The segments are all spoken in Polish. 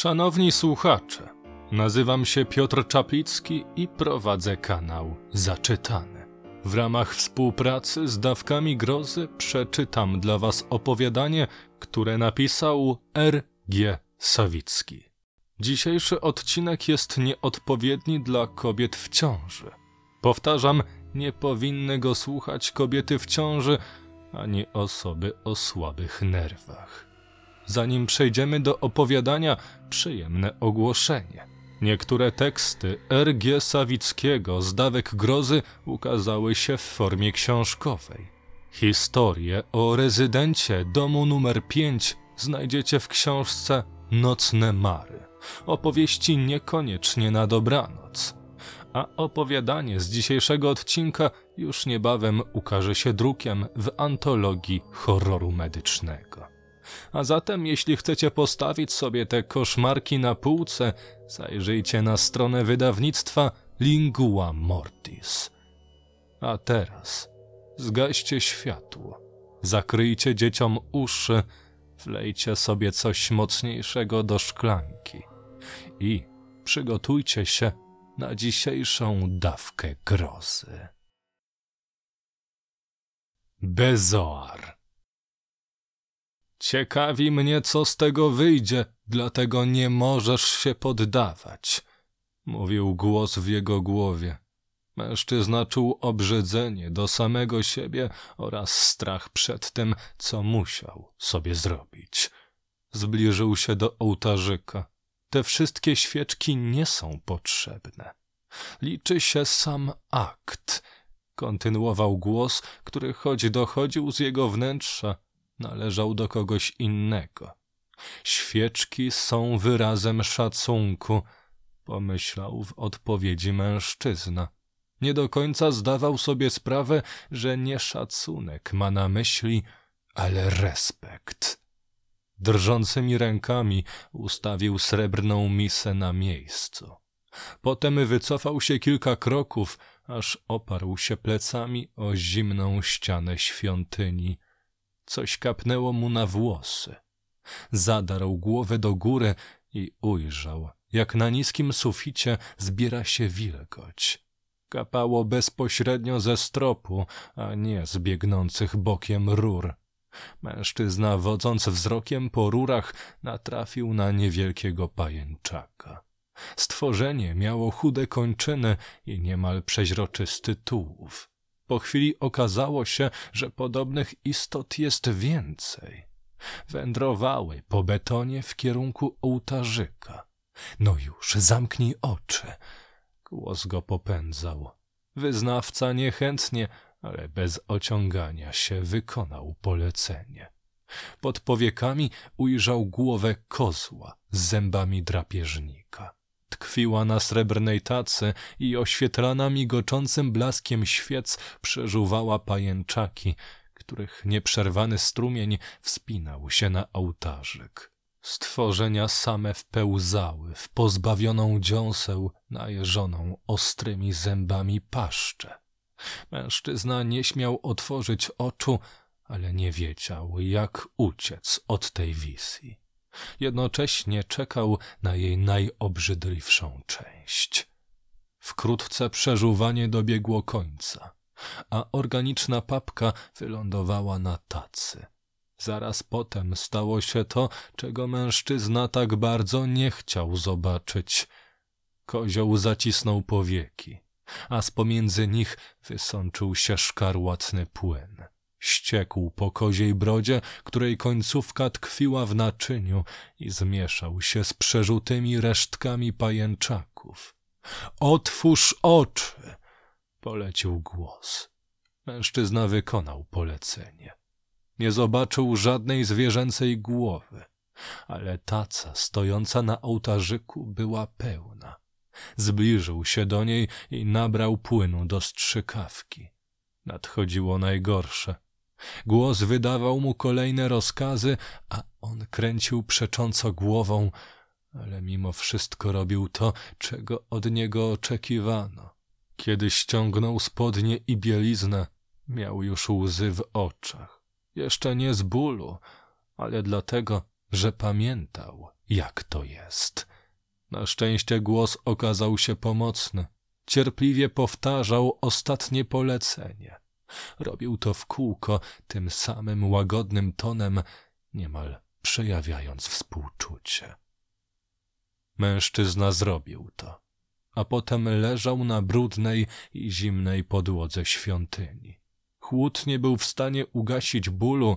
Szanowni słuchacze, nazywam się Piotr Czaplicki i prowadzę kanał Zaczytany. W ramach współpracy z Dawkami Grozy przeczytam dla Was opowiadanie, które napisał R.G. Sawicki. Dzisiejszy odcinek jest nieodpowiedni dla kobiet w ciąży. Powtarzam, nie powinny go słuchać kobiety w ciąży ani osoby o słabych nerwach. Zanim przejdziemy do opowiadania, przyjemne ogłoszenie. Niektóre teksty R.G. Sawickiego z Dawek Grozy ukazały się w formie książkowej. Historię o rezydencie domu numer 5 znajdziecie w książce Nocne Mary. Opowieści niekoniecznie na dobranoc. A opowiadanie z dzisiejszego odcinka już niebawem ukaże się drukiem w antologii horroru medycznego. A zatem, jeśli chcecie postawić sobie te koszmarki na półce, zajrzyjcie na stronę wydawnictwa Lingua Mortis. A teraz zgaście światło, zakryjcie dzieciom uszy, wlejcie sobie coś mocniejszego do szklanki i przygotujcie się na dzisiejszą dawkę grozy. Bezoar Ciekawi mnie, co z tego wyjdzie, dlatego nie możesz się poddawać, mówił głos w jego głowie. Mężczyzna czuł obrzydzenie do samego siebie oraz strach przed tym, co musiał sobie zrobić. Zbliżył się do ołtarzyka. Te wszystkie świeczki nie są potrzebne. Liczy się sam akt. Kontynuował głos, który choć dochodził z jego wnętrza, należał do kogoś innego. Świeczki są wyrazem szacunku, pomyślał w odpowiedzi mężczyzna. Nie do końca zdawał sobie sprawę, że nie szacunek ma na myśli, ale respekt. Drżącymi rękami ustawił srebrną misę na miejscu. Potem wycofał się kilka kroków, aż oparł się plecami o zimną ścianę świątyni. Coś kapnęło mu na włosy. Zadarł głowę do góry i ujrzał, jak na niskim suficie zbiera się wilgoć. Kapało bezpośrednio ze stropu, a nie z biegnących bokiem rur. Mężczyzna, wodząc wzrokiem po rurach, natrafił na niewielkiego pajęczaka. Stworzenie miało chude kończyny i niemal przeźroczysty tułów. Po chwili okazało się, że podobnych istot jest więcej. Wędrowały po betonie w kierunku ołtarzyka. No już, zamknij oczy. Głos go popędzał. Wyznawca niechętnie, ale bez ociągania się wykonał polecenie. Pod powiekami ujrzał głowę kozła z zębami drapieżnika tkwiła na srebrnej tacy i oświetlana migoczącym blaskiem świec przeżuwała pajęczaki, których nieprzerwany strumień wspinał się na ołtarzyk. Stworzenia same wpełzały w pozbawioną dziąseł, najeżoną ostrymi zębami paszczę. Mężczyzna nie śmiał otworzyć oczu, ale nie wiedział, jak uciec od tej wizji. Jednocześnie czekał na jej najobrzydliwszą część. Wkrótce przeżuwanie dobiegło końca, a organiczna papka wylądowała na tacy. Zaraz potem stało się to, czego mężczyzna tak bardzo nie chciał zobaczyć. Kozioł zacisnął powieki, a z pomiędzy nich wysączył się szkarłatny płyn. Ściekł po koziej brodzie, której końcówka tkwiła w naczyniu i zmieszał się z przerzutymi resztkami pajęczaków. Otwórz oczy! polecił głos. Mężczyzna wykonał polecenie. Nie zobaczył żadnej zwierzęcej głowy, ale taca stojąca na ołtarzyku była pełna. Zbliżył się do niej i nabrał płynu do strzykawki. Nadchodziło najgorsze. Głos wydawał mu kolejne rozkazy, a on kręcił przecząco głową, ale mimo wszystko robił to, czego od niego oczekiwano. Kiedy ściągnął spodnie i bieliznę, miał już łzy w oczach. Jeszcze nie z bólu, ale dlatego, że pamiętał, jak to jest. Na szczęście głos okazał się pomocny. Cierpliwie powtarzał ostatnie polecenie. Robił to w kółko, tym samym łagodnym tonem, niemal przejawiając współczucie. Mężczyzna zrobił to, a potem leżał na brudnej i zimnej podłodze świątyni. Chłód nie był w stanie ugasić bólu,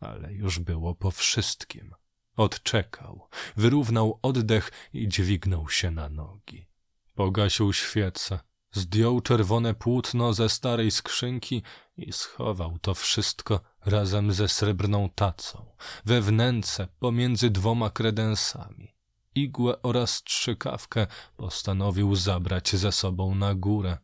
ale już było po wszystkim. Odczekał, wyrównał oddech i dźwignął się na nogi. Pogasił świecę, zdjął czerwone płótno ze starej skrzynki i schował to wszystko razem ze srebrną tacą, we wnęce pomiędzy dwoma kredensami. Igłę oraz strzykawkę postanowił zabrać ze sobą na górę.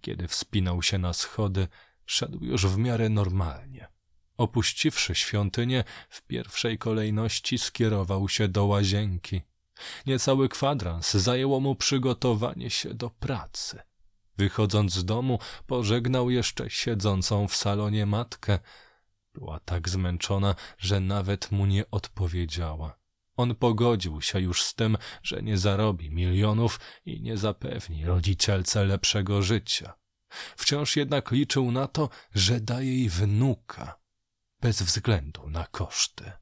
Kiedy wspinał się na schody, szedł już w miarę normalnie. Opuściwszy świątynię, w pierwszej kolejności skierował się do łazienki. Niecały kwadrans zajęło mu przygotowanie się do pracy. Wychodząc z domu, pożegnał jeszcze siedzącą w salonie matkę. Była tak zmęczona, że nawet mu nie odpowiedziała. On pogodził się już z tym, że nie zarobi milionów i nie zapewni rodzicielce lepszego życia. Wciąż jednak liczył na to, że da jej wnuka, bez względu na koszty.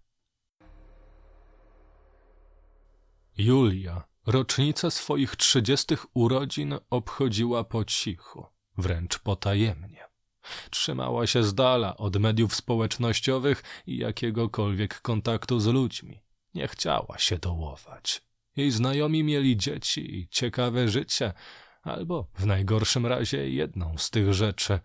Julia rocznicę swoich trzydziestych urodzin obchodziła po cichu, wręcz potajemnie. Trzymała się z dala od mediów społecznościowych i jakiegokolwiek kontaktu z ludźmi. Nie chciała się dołować. Jej znajomi mieli dzieci i ciekawe życie, albo w najgorszym razie jedną z tych rzeczy.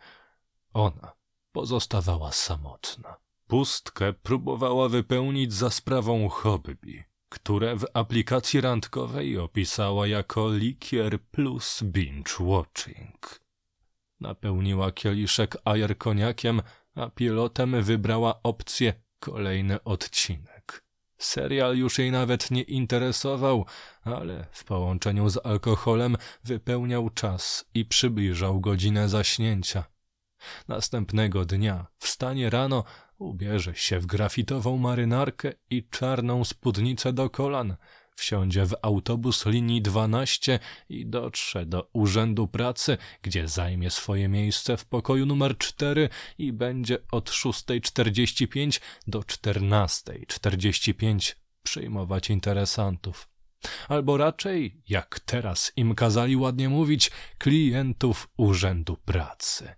Ona pozostawała samotna. Pustkę próbowała wypełnić za sprawą hobby, które w aplikacji randkowej opisała jako likier plus binge watching. Napełniła kieliszek ajer koniakiem, a pilotem wybrała opcję kolejny odcinek. Serial już jej nawet nie interesował, ale w połączeniu z alkoholem wypełniał czas i przybliżał godzinę zaśnięcia. Następnego dnia wstanie rano, ubierze się w grafitową marynarkę i czarną spódnicę do kolan, wsiądzie w autobus linii 12 i dotrze do urzędu pracy, gdzie zajmie swoje miejsce w pokoju numer 4 i będzie od 6.45 do 14.45 przyjmować interesantów. Albo raczej, jak teraz im kazali ładnie mówić, klientów urzędu pracy.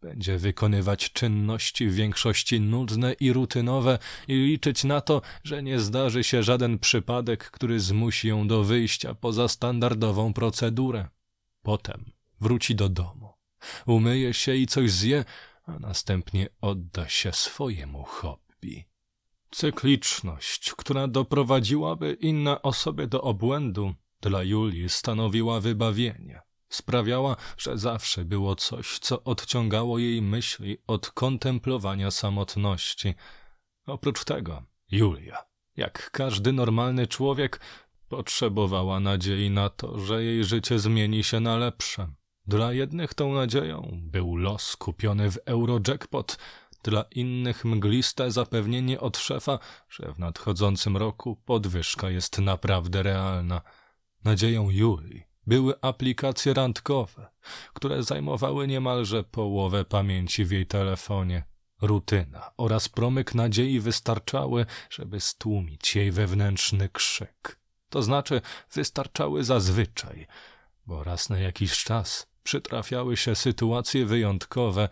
Będzie wykonywać czynności w większości nudne i rutynowe i liczyć na to, że nie zdarzy się żaden przypadek, który zmusi ją do wyjścia poza standardową procedurę. Potem wróci do domu, umyje się i coś zje, a następnie odda się swojemu hobby. Cykliczność, która doprowadziłaby inne osoby do obłędu, dla Julii stanowiła wybawienie. Sprawiała, że zawsze było coś, co odciągało jej myśli od kontemplowania samotności. Oprócz tego, Julia, jak każdy normalny człowiek, potrzebowała nadziei na to, że jej życie zmieni się na lepsze. Dla jednych tą nadzieją był los kupiony w Eurojackpot, dla innych mgliste zapewnienie od szefa, że w nadchodzącym roku podwyżka jest naprawdę realna. Nadzieją Julii były aplikacje randkowe, które zajmowały niemalże połowę pamięci w jej telefonie. Rutyna oraz promyk nadziei wystarczały, żeby stłumić jej wewnętrzny krzyk. To znaczy, wystarczały zazwyczaj, bo raz na jakiś czas przytrafiały się sytuacje wyjątkowe,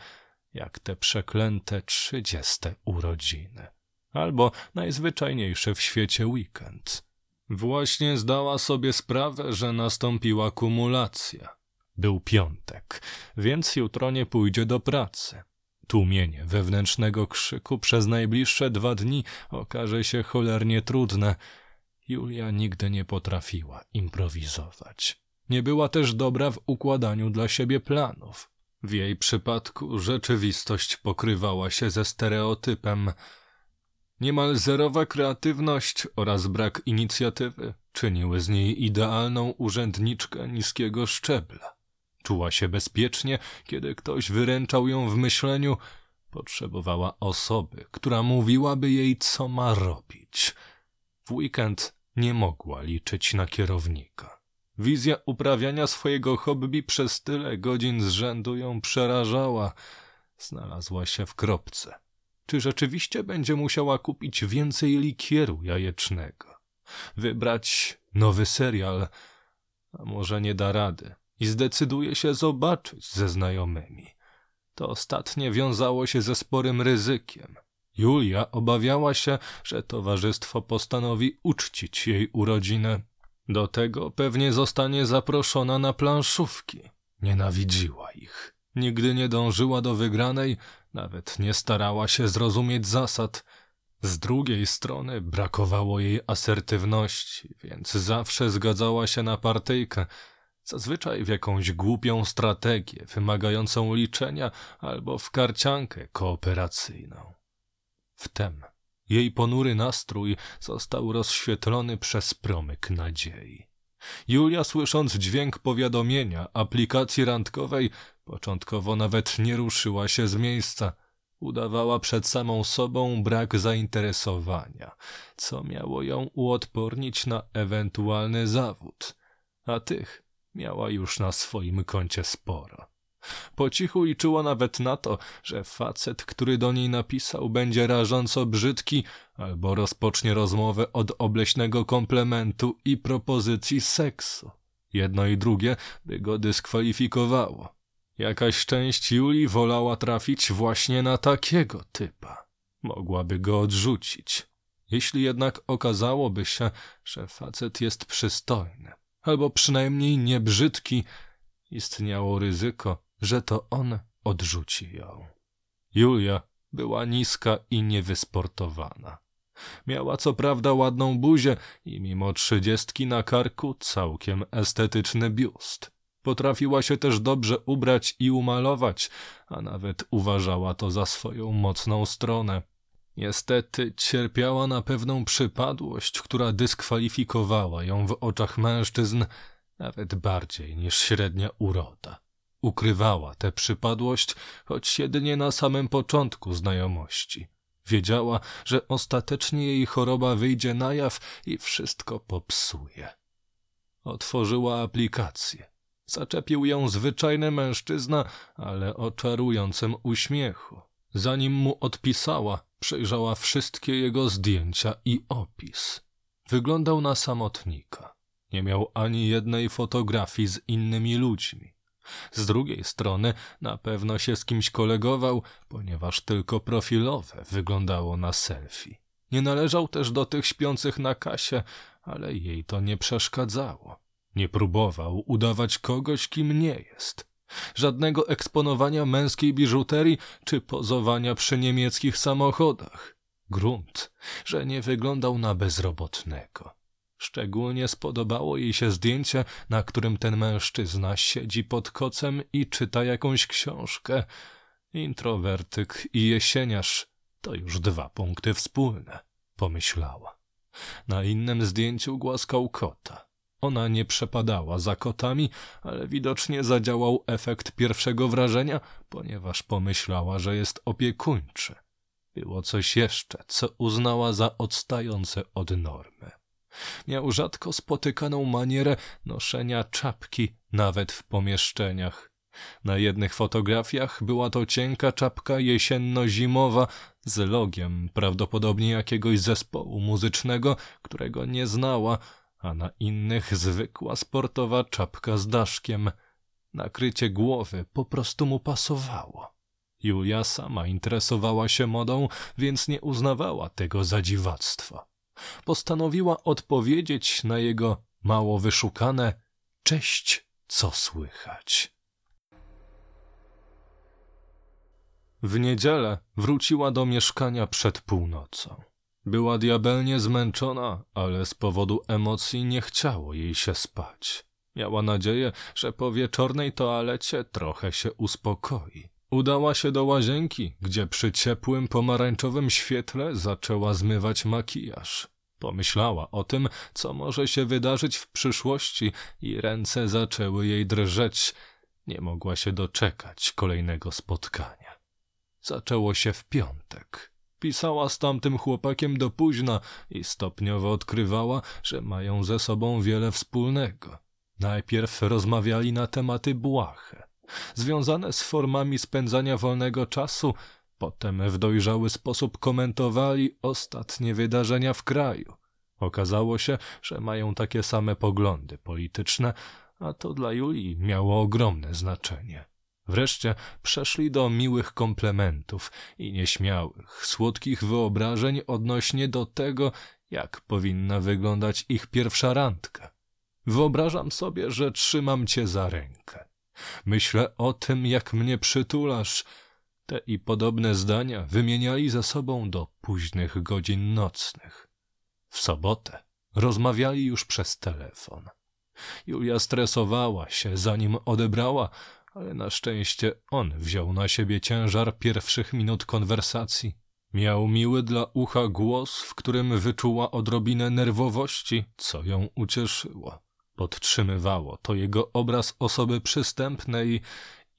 jak te przeklęte trzydzieste urodziny, albo najzwyczajniejszy w świecie weekend. Właśnie zdała sobie sprawę, że nastąpiła kumulacja. Był piątek, więc jutro nie pójdzie do pracy. Tłumienie wewnętrznego krzyku przez najbliższe dwa dni okaże się cholernie trudne. Julia nigdy nie potrafiła improwizować. Nie była też dobra w układaniu dla siebie planów. W jej przypadku rzeczywistość pokrywała się ze stereotypem – Niemal zerowa kreatywność oraz brak inicjatywy czyniły z niej idealną urzędniczkę niskiego szczebla. Czuła się bezpiecznie, kiedy ktoś wyręczał ją w myśleniu. Potrzebowała osoby, która mówiłaby jej, co ma robić. W weekend nie mogła liczyć na kierownika. Wizja uprawiania swojego hobby przez tyle godzin z rzędu ją przerażała. Znalazła się w kropce. Czy rzeczywiście będzie musiała kupić więcej likieru jajecznego? Wybrać nowy serial? A może nie da rady i zdecyduje się zobaczyć ze znajomymi. To ostatnie wiązało się ze sporym ryzykiem. Julia obawiała się, że towarzystwo postanowi uczcić jej urodzinę. Do tego pewnie zostanie zaproszona na planszówki. Nienawidziła ich. Nigdy nie dążyła do wygranej, nawet nie starała się zrozumieć zasad. Z drugiej strony brakowało jej asertywności, więc zawsze zgadzała się na partyjkę, zazwyczaj w jakąś głupią strategię wymagającą liczenia albo w karciankę kooperacyjną. Wtem jej ponury nastrój został rozświetlony przez promyk nadziei. Julia, słysząc dźwięk powiadomienia aplikacji randkowej, początkowo nawet nie ruszyła się z miejsca. Udawała przed samą sobą brak zainteresowania, co miało ją uodpornić na ewentualny zawód, a tych miała już na swoim koncie sporo. Po cichu liczyła nawet na to, że facet, który do niej napisał, będzie rażąco brzydki albo rozpocznie rozmowę od obleśnego komplementu i propozycji seksu. Jedno i drugie by go dyskwalifikowało. Jakaś część Julii wolała trafić właśnie na takiego typa. Mogłaby go odrzucić. Jeśli jednak okazałoby się, że facet jest przystojny, albo przynajmniej niebrzydki, istniało ryzyko, że to on odrzuci ją. Julia była niska i niewysportowana. Miała co prawda ładną buzię i mimo trzydziestki na karku całkiem estetyczny biust. Potrafiła się też dobrze ubrać i umalować, a nawet uważała to za swoją mocną stronę. Niestety cierpiała na pewną przypadłość, która dyskwalifikowała ją w oczach mężczyzn nawet bardziej niż średnia uroda. Ukrywała tę przypadłość, choć jedynie na samym początku znajomości. Wiedziała, że ostatecznie jej choroba wyjdzie na jaw i wszystko popsuje. Otworzyła aplikację. Zaczepił ją zwyczajny mężczyzna, ale o czarującym uśmiechu. Zanim mu odpisała, przejrzała wszystkie jego zdjęcia i opis. Wyglądał na samotnika. Nie miał ani jednej fotografii z innymi ludźmi. Z drugiej strony na pewno się z kimś kolegował, ponieważ tylko profilowe wyglądało na selfie. Nie należał też do tych śpiących na kasie, ale jej to nie przeszkadzało. Nie próbował udawać kogoś, kim nie jest. Żadnego eksponowania męskiej biżuterii czy pozowania przy niemieckich samochodach. Grunt, że nie wyglądał na bezrobotnego. Szczególnie spodobało jej się zdjęcie, na którym ten mężczyzna siedzi pod kocem i czyta jakąś książkę. Introwertyk i jesieniarz to już dwa punkty wspólne, pomyślała. Na innym zdjęciu głaskał kota. Ona nie przepadała za kotami, ale widocznie zadziałał efekt pierwszego wrażenia, ponieważ pomyślała, że jest opiekuńczy. Było coś jeszcze, co uznała za odstające od normy. Miał rzadko spotykaną manierę noszenia czapki, nawet w pomieszczeniach. Na jednych fotografiach była to cienka czapka jesienno-zimowa z logiem, prawdopodobnie jakiegoś zespołu muzycznego, którego nie znała, a na innych zwykła sportowa czapka z daszkiem. Nakrycie głowy po prostu mu pasowało. Julia sama interesowała się modą, więc nie uznawała tego za dziwactwo postanowiła odpowiedzieć na jego mało wyszukane cześć, co słychać. W niedzielę wróciła do mieszkania przed północą. Była diabelnie zmęczona, ale z powodu emocji nie chciało jej się spać. Miała nadzieję, że po wieczornej toalecie trochę się uspokoi. Udała się do łazienki, gdzie przy ciepłym pomarańczowym świetle zaczęła zmywać makijaż. Pomyślała o tym, co może się wydarzyć w przyszłości i ręce zaczęły jej drżeć. Nie mogła się doczekać kolejnego spotkania. Zaczęło się w piątek. Pisała z tamtym chłopakiem do późna i stopniowo odkrywała, że mają ze sobą wiele wspólnego. Najpierw rozmawiali na tematy błahe, związane z formami spędzania wolnego czasu, potem w dojrzały sposób komentowali ostatnie wydarzenia w kraju. Okazało się, że mają takie same poglądy polityczne, a to dla Julii miało ogromne znaczenie. Wreszcie przeszli do miłych komplementów i nieśmiałych, słodkich wyobrażeń odnośnie do tego, jak powinna wyglądać ich pierwsza randka. Wyobrażam sobie, że trzymam cię za rękę. Myślę o tym, jak mnie przytulasz. Te i podobne zdania wymieniali ze sobą do późnych godzin nocnych. W sobotę rozmawiali już przez telefon. Julia stresowała się, zanim odebrała, ale na szczęście on wziął na siebie ciężar pierwszych minut konwersacji. Miał miły dla ucha głos, w którym wyczuła odrobinę nerwowości, co ją ucieszyło. Podtrzymywało to jego obraz osoby przystępnej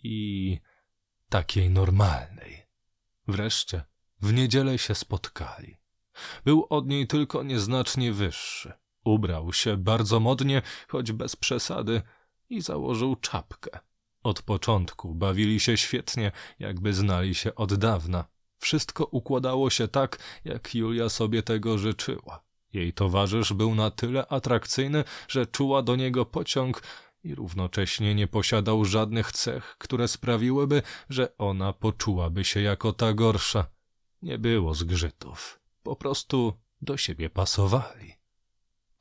i takiej normalnej. Wreszcie w niedzielę się spotkali. Był od niej tylko nieznacznie wyższy. Ubrał się bardzo modnie, choć bez przesady, i założył czapkę. Od początku bawili się świetnie, jakby znali się od dawna. Wszystko układało się tak, jak Julia sobie tego życzyła. Jej towarzysz był na tyle atrakcyjny, że czuła do niego pociąg i równocześnie nie posiadał żadnych cech, które sprawiłyby, że ona poczułaby się jako ta gorsza. Nie było zgrzytów. Po prostu do siebie pasowali.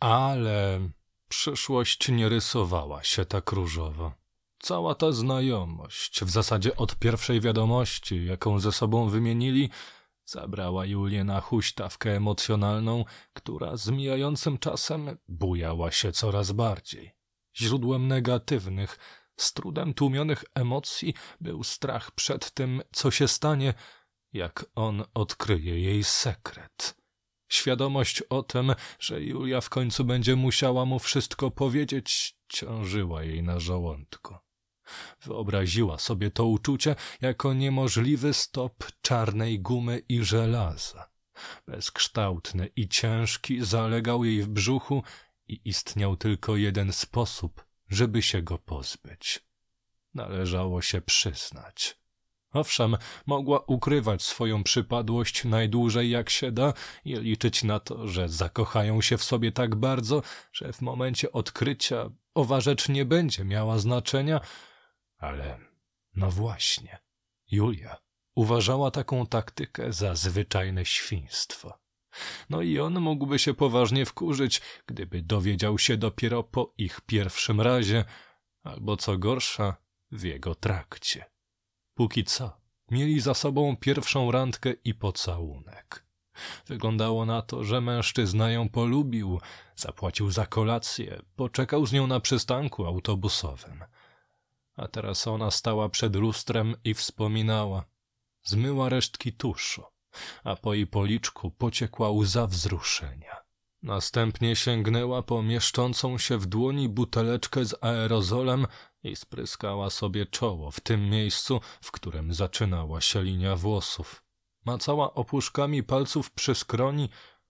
Ale przyszłość nie rysowała się tak różowo. Cała ta znajomość, w zasadzie od pierwszej wiadomości, jaką ze sobą wymienili, zabrała Julię na huśtawkę emocjonalną, która z mijającym czasem bujała się coraz bardziej. Źródłem negatywnych, z trudem tłumionych emocji był strach przed tym, co się stanie, jak on odkryje jej sekret. Świadomość o tym, że Julia w końcu będzie musiała mu wszystko powiedzieć, ciążyła jej na żołądku. Wyobraziła sobie to uczucie jako niemożliwy stop czarnej gumy i żelaza. Bezkształtny i ciężki zalegał jej w brzuchu i istniał tylko jeden sposób, żeby się go pozbyć. Należało się przyznać. Owszem, mogła ukrywać swoją przypadłość najdłużej jak się da i liczyć na to, że zakochają się w sobie tak bardzo, że w momencie odkrycia owa rzecz nie będzie miała znaczenia, ale no właśnie, Julia uważała taką taktykę za zwyczajne świństwo. No i on mógłby się poważnie wkurzyć, gdyby dowiedział się dopiero po ich pierwszym razie, albo co gorsza, w jego trakcie. Póki co, mieli za sobą pierwszą randkę i pocałunek. Wyglądało na to, że mężczyzna ją polubił, zapłacił za kolację, poczekał z nią na przystanku autobusowym – a teraz ona stała przed lustrem i wspominała. Zmyła resztki tuszu, a po jej policzku pociekła łza wzruszenia. Następnie sięgnęła po mieszczącą się w dłoni buteleczkę z aerozolem i spryskała sobie czoło w tym miejscu, w którym zaczynała się linia włosów. Macała opuszkami palców przy skroni,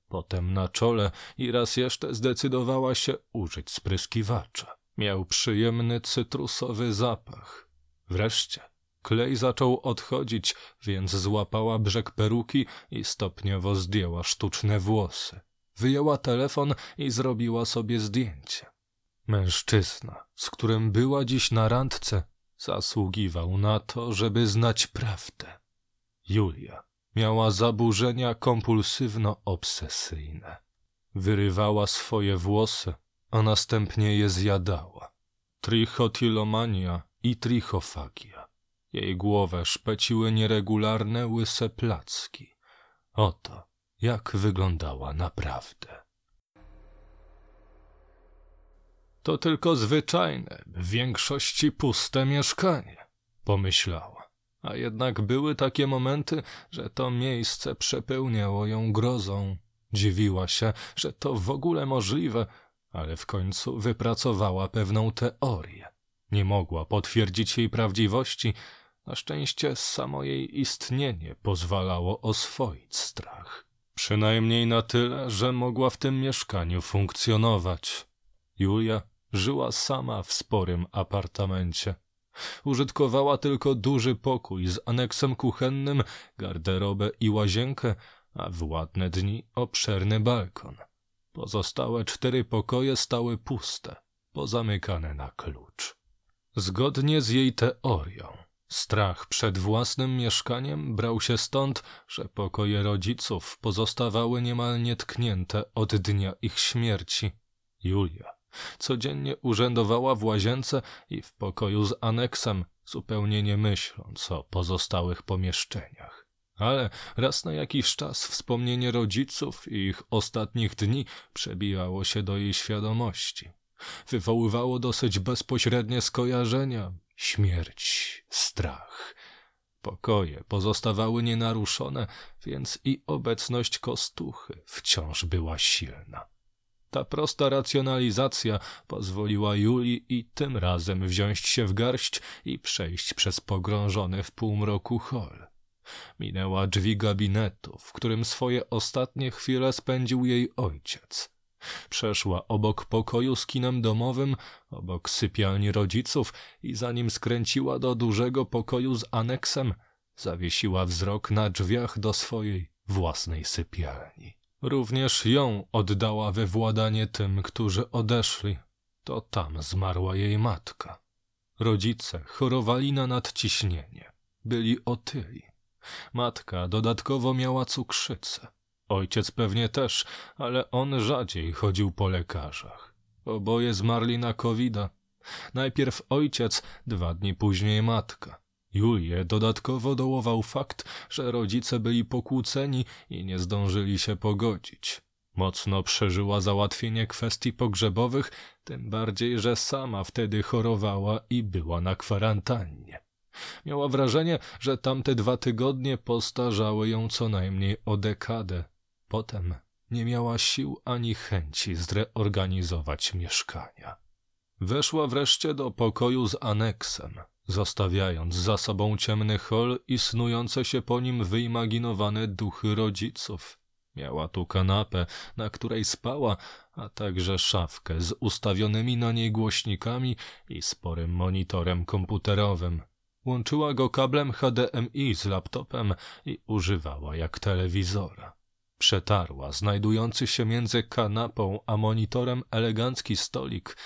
potem na czole i raz jeszcze zdecydowała się użyć spryskiwacza. Miał przyjemny cytrusowy zapach. Wreszcie klej zaczął odchodzić, więc złapała brzeg peruki i stopniowo zdjęła sztuczne włosy. Wyjęła telefon i zrobiła sobie zdjęcie. Mężczyzna, z którym była dziś na randce, zasługiwał na to, żeby znać prawdę. Julia miała zaburzenia kompulsywno-obsesyjne. Wyrywała swoje włosy, a następnie je zjadała. Trichotilomania i trichofagia. Jej głowę szpeciły nieregularne łyse placki. Oto, jak wyglądała naprawdę. To tylko zwyczajne, w większości puste mieszkanie, pomyślała. A jednak były takie momenty, że to miejsce przepełniało ją grozą. Dziwiła się, że to w ogóle możliwe, ale w końcu wypracowała pewną teorię. Nie mogła potwierdzić jej prawdziwości, Na szczęście samo jej istnienie pozwalało oswoić strach. Przynajmniej na tyle, że mogła w tym mieszkaniu funkcjonować. Julia żyła sama w sporym apartamencie. Użytkowała tylko duży pokój z aneksem kuchennym, garderobę i łazienkę, a w ładne dni obszerny balkon. Pozostałe cztery pokoje stały puste, pozamykane na klucz. Zgodnie z jej teorią, strach przed własnym mieszkaniem brał się stąd, że pokoje rodziców pozostawały niemal nietknięte od dnia ich śmierci. Julia codziennie urzędowała w łazience i w pokoju z aneksem, zupełnie nie myśląc o pozostałych pomieszczeniach. Ale raz na jakiś czas wspomnienie rodziców i ich ostatnich dni przebijało się do jej świadomości. Wywoływało dosyć bezpośrednie skojarzenia, śmierć, strach. Pokoje pozostawały nienaruszone, więc i obecność kostuchy wciąż była silna. Ta prosta racjonalizacja pozwoliła Julii i tym razem wziąć się w garść i przejść przez pogrążony w półmroku hol. Minęła drzwi gabinetu, w którym swoje ostatnie chwile spędził jej ojciec. Przeszła obok pokoju z kinem domowym, obok sypialni rodziców i zanim skręciła do dużego pokoju z aneksem, zawiesiła wzrok na drzwiach do swojej własnej sypialni. Również ją oddała we władanie tym, którzy odeszli. To tam zmarła jej matka. Rodzice chorowali na nadciśnienie. Byli otyli. Matka dodatkowo miała cukrzycę. Ojciec pewnie też, ale on rzadziej chodził po lekarzach. Oboje zmarli na covid -a. Najpierw ojciec, dwa dni później matka. Julię dodatkowo dołował fakt, że rodzice byli pokłóceni i nie zdążyli się pogodzić. Mocno przeżyła załatwienie kwestii pogrzebowych, tym bardziej, że sama wtedy chorowała i była na kwarantannie. Miała wrażenie, że tamte dwa tygodnie postarzały ją co najmniej o dekadę. Potem nie miała sił ani chęci zreorganizować mieszkania. Weszła wreszcie do pokoju z aneksem zostawiając za sobą ciemny hol i snujące się po nim wyimaginowane duchy rodziców. Miała tu kanapę, na której spała, a także szafkę z ustawionymi na niej głośnikami i sporym monitorem komputerowym. Łączyła go kablem HDMI z laptopem i używała jak telewizora. Przetarła znajdujący się między kanapą a monitorem elegancki stolik,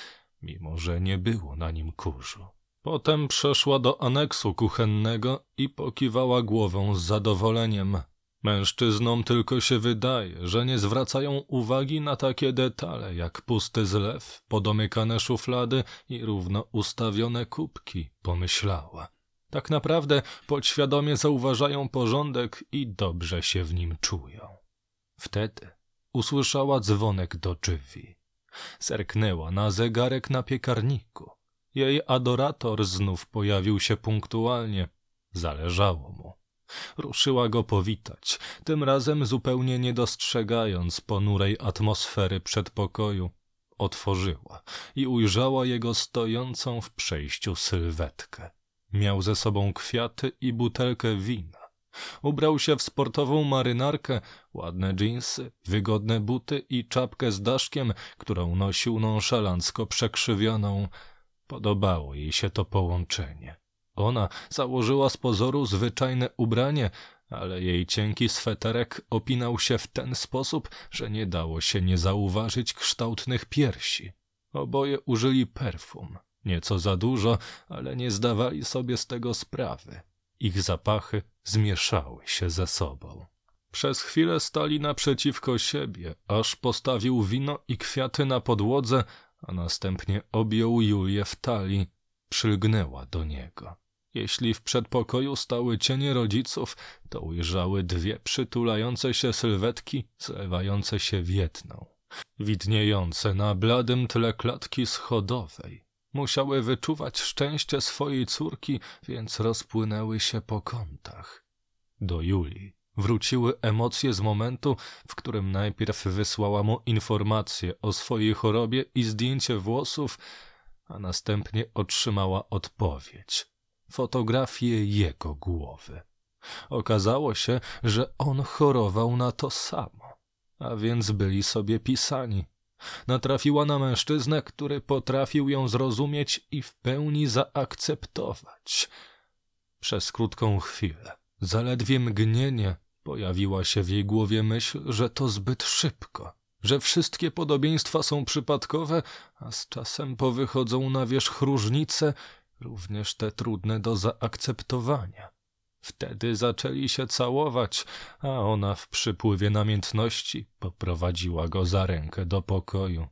mimo że nie było na nim kurzu. Potem przeszła do aneksu kuchennego i pokiwała głową z zadowoleniem. Mężczyznom tylko się wydaje, że nie zwracają uwagi na takie detale jak pusty zlew, podomykane szuflady i równo ustawione kubki, pomyślała. Tak naprawdę podświadomie zauważają porządek i dobrze się w nim czują. Wtedy usłyszała dzwonek do drzwi. Zerknęła na zegarek na piekarniku. Jej adorator znów pojawił się punktualnie. Zależało mu. Ruszyła go powitać, tym razem zupełnie nie dostrzegając ponurej atmosfery przedpokoju. Otworzyła i ujrzała jego stojącą w przejściu sylwetkę. Miał ze sobą kwiaty i butelkę wina. Ubrał się w sportową marynarkę, ładne dżinsy, wygodne buty i czapkę z daszkiem, którą nosił nonszalancko przekrzywioną. Podobało jej się to połączenie. Ona założyła z pozoru zwyczajne ubranie, ale jej cienki sweterek opinał się w ten sposób, że nie dało się nie zauważyć kształtnych piersi. Oboje użyli perfum. Nieco za dużo, ale nie zdawali sobie z tego sprawy. Ich zapachy zmieszały się ze sobą. Przez chwilę stali naprzeciwko siebie, aż postawił wino i kwiaty na podłodze, a następnie objął Julię w talii, przylgnęła do niego. Jeśli w przedpokoju stały cienie rodziców, to ujrzały dwie przytulające się sylwetki, zlewające się w jedną. Widniejące na bladym tle klatki schodowej. Musiały wyczuwać szczęście swojej córki, więc rozpłynęły się po kątach. Do Julii Wróciły emocje z momentu, w którym najpierw wysłała mu informację o swojej chorobie i zdjęcie włosów, a następnie otrzymała odpowiedź. fotografię jego głowy. Okazało się, że on chorował na to samo, a więc byli sobie pisani. Natrafiła na mężczyznę, który potrafił ją zrozumieć i w pełni zaakceptować. Przez krótką chwilę, zaledwie mgnienie, pojawiła się w jej głowie myśl, że to zbyt szybko, że wszystkie podobieństwa są przypadkowe, a z czasem powychodzą na wierzch różnice, również te trudne do zaakceptowania. Wtedy zaczęli się całować, a ona w przypływie namiętności poprowadziła go za rękę do pokoju.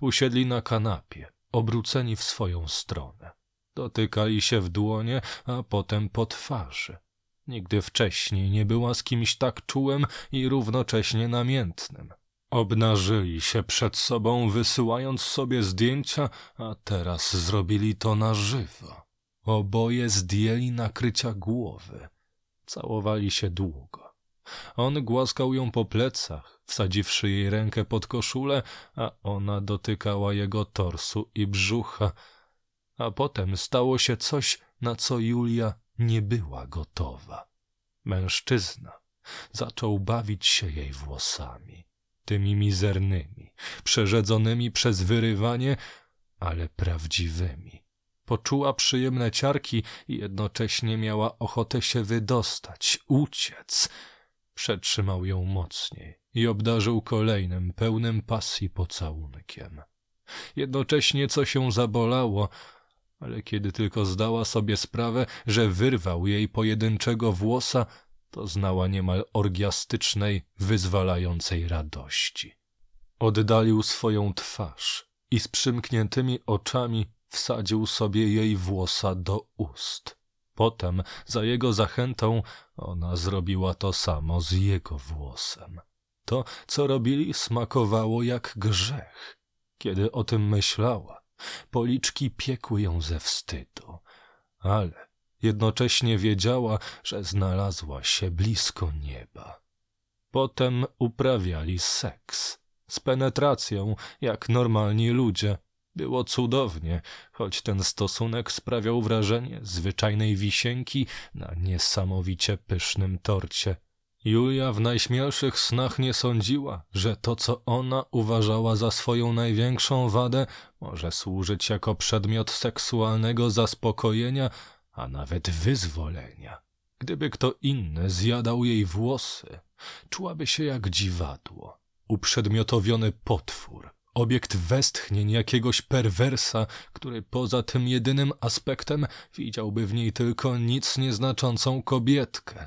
Usiedli na kanapie, obróceni w swoją stronę. Dotykali się w dłonie, a potem po twarzy. Nigdy wcześniej nie była z kimś tak czułym i równocześnie namiętnym. Obnażyli się przed sobą, wysyłając sobie zdjęcia, a teraz zrobili to na żywo. Oboje zdjęli nakrycia głowy. Całowali się długo. On głaskał ją po plecach, wsadziwszy jej rękę pod koszulę, a ona dotykała jego torsu i brzucha. A potem stało się coś, na co Julia nie była gotowa. Mężczyzna zaczął bawić się jej włosami, tymi mizernymi, przerzedzonymi przez wyrywanie, ale prawdziwymi. Poczuła przyjemne ciarki i jednocześnie miała ochotę się wydostać, uciec. Przetrzymał ją mocniej i obdarzył kolejnym, pełnym pasji pocałunkiem. Jednocześnie co się zabolało, ale kiedy tylko zdała sobie sprawę, że wyrwał jej pojedynczego włosa, to znała niemal orgiastycznej, wyzwalającej radości. Oddalił swoją twarz i z przymkniętymi oczami wsadził sobie jej włosa do ust. Potem, za jego zachętą, ona zrobiła to samo z jego włosem. To, co robili, smakowało jak grzech. Kiedy o tym myślała, policzki piekły ją ze wstydu, ale jednocześnie wiedziała, że znalazła się blisko nieba. Potem uprawiali seks z penetracją, jak normalni ludzie, było cudownie, choć ten stosunek sprawiał wrażenie zwyczajnej wisienki na niesamowicie pysznym torcie. Julia w najśmielszych snach nie sądziła, że to, co ona uważała za swoją największą wadę, może służyć jako przedmiot seksualnego zaspokojenia, a nawet wyzwolenia. Gdyby kto inny zjadał jej włosy, czułaby się jak dziwadło, uprzedmiotowiony potwór, obiekt westchnień jakiegoś perwersa, który poza tym jedynym aspektem widziałby w niej tylko nic nieznaczącą kobietkę.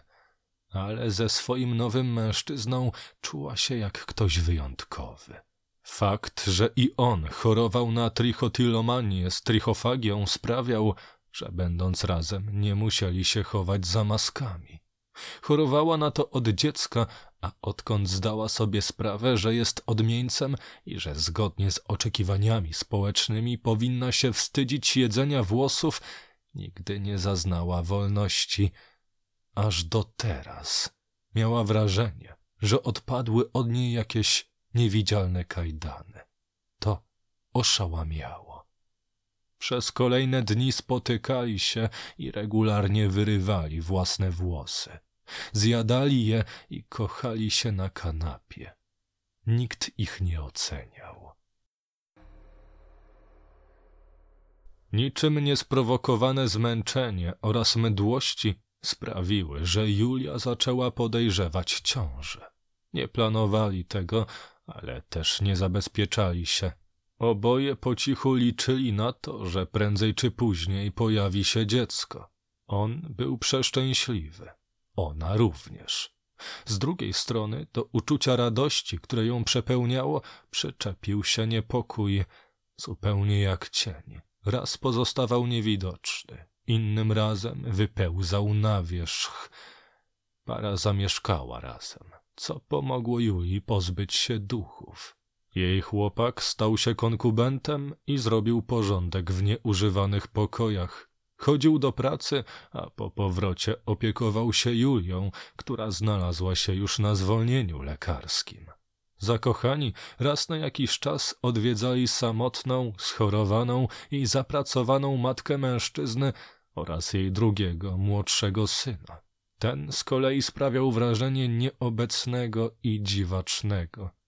Ale ze swoim nowym mężczyzną czuła się jak ktoś wyjątkowy. Fakt, że i on chorował na trichotillomanię z trichofagią sprawiał, że będąc razem nie musieli się chować za maskami. Chorowała na to od dziecka, a odkąd zdała sobie sprawę, że jest odmieńcem i że zgodnie z oczekiwaniami społecznymi powinna się wstydzić jedzenia włosów, nigdy nie zaznała wolności. Aż do teraz miała wrażenie, że odpadły od niej jakieś niewidzialne kajdany. To oszałamiało. Przez kolejne dni spotykali się i regularnie wyrywali własne włosy. Zjadali je i kochali się na kanapie. Nikt ich nie oceniał. Niczym niesprowokowane zmęczenie oraz mdłości sprawiły, że Julia zaczęła podejrzewać ciążę. Nie planowali tego, ale też nie zabezpieczali się. Oboje po cichu liczyli na to, że prędzej czy później pojawi się dziecko. On był przeszczęśliwy ona również. Z drugiej strony do uczucia radości, które ją przepełniało, przyczepił się niepokój, zupełnie jak cień. Raz pozostawał niewidoczny, innym razem wypełzał na wierzch. Para zamieszkała razem, co pomogło Julii pozbyć się duchów. Jej chłopak stał się konkubentem i zrobił porządek w nieużywanych pokojach, Chodził do pracy, a po powrocie opiekował się Julią, która znalazła się już na zwolnieniu lekarskim. Zakochani raz na jakiś czas odwiedzali samotną, schorowaną i zapracowaną matkę mężczyzny oraz jej drugiego, młodszego syna. Ten z kolei sprawiał wrażenie nieobecnego i dziwacznego.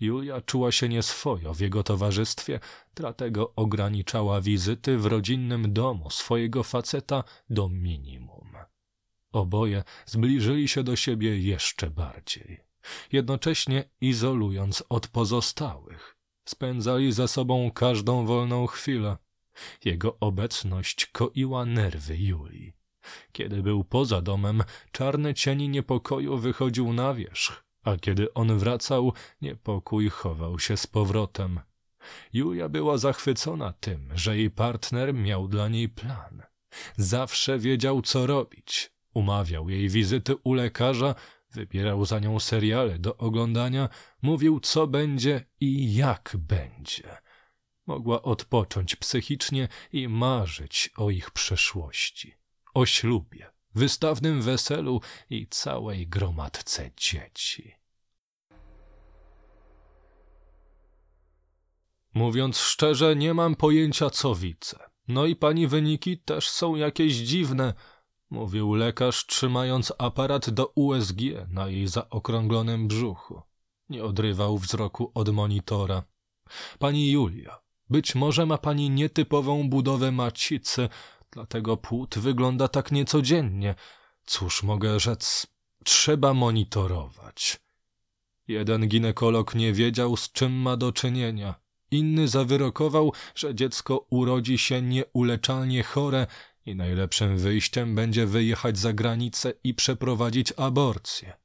Julia czuła się nieswojo w jego towarzystwie, dlatego ograniczała wizyty w rodzinnym domu swojego faceta do minimum. Oboje zbliżyli się do siebie jeszcze bardziej, jednocześnie izolując od pozostałych. Spędzali ze sobą każdą wolną chwilę. Jego obecność koiła nerwy Julii. Kiedy był poza domem, czarny cień niepokoju wychodził na wierzch, a kiedy on wracał, niepokój chował się z powrotem. Julia była zachwycona tym, że jej partner miał dla niej plan. Zawsze wiedział, co robić. Umawiał jej wizyty u lekarza, wybierał za nią seriale do oglądania, mówił, co będzie i jak będzie. Mogła odpocząć psychicznie i marzyć o ich przeszłości, o ślubie, wystawnym weselu i całej gromadce dzieci. Mówiąc szczerze, nie mam pojęcia, co widzę. No i pani wyniki też są jakieś dziwne, mówił lekarz, trzymając aparat do USG na jej zaokrąglonym brzuchu. Nie odrywał wzroku od monitora. Pani Julia, być może ma pani nietypową budowę macicy, dlatego płód wygląda tak niecodziennie. Cóż mogę rzec, trzeba monitorować. Jeden ginekolog nie wiedział, z czym ma do czynienia. Inny zawyrokował, że dziecko urodzi się nieuleczalnie chore i najlepszym wyjściem będzie wyjechać za granicę i przeprowadzić aborcję.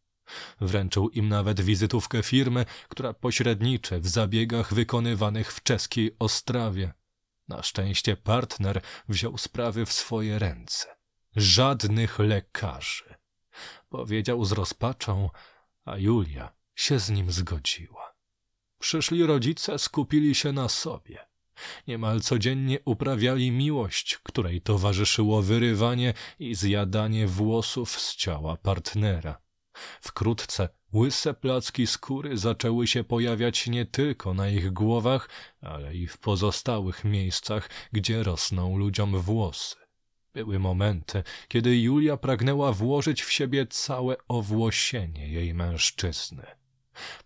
Wręczył im nawet wizytówkę firmy, która pośredniczy w zabiegach wykonywanych w czeskiej Ostrawie. Na szczęście partner wziął sprawy w swoje ręce. Żadnych lekarzy. Powiedział z rozpaczą, a Julia się z nim zgodziła. Przyszli rodzice skupili się na sobie. Niemal codziennie uprawiali miłość, której towarzyszyło wyrywanie i zjadanie włosów z ciała partnera. Wkrótce łyse placki skóry zaczęły się pojawiać nie tylko na ich głowach, ale i w pozostałych miejscach, gdzie rosną ludziom włosy. Były momenty, kiedy Julia pragnęła włożyć w siebie całe owłosienie jej mężczyzny.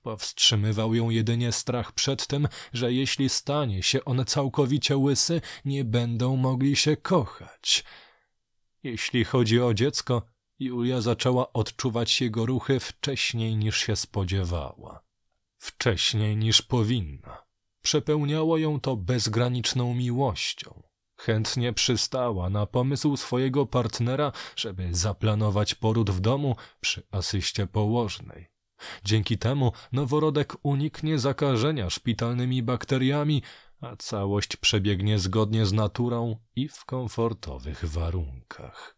Powstrzymywał ją jedynie strach przed tym, że jeśli stanie się on całkowicie łysy, nie będą mogli się kochać. Jeśli chodzi o dziecko, Julia zaczęła odczuwać jego ruchy wcześniej niż się spodziewała. Wcześniej niż powinna. Przepełniało ją to bezgraniczną miłością. Chętnie przystała na pomysł swojego partnera, żeby zaplanować poród w domu przy asyście położnej. Dzięki temu noworodek uniknie zakażenia szpitalnymi bakteriami, a całość przebiegnie zgodnie z naturą i w komfortowych warunkach.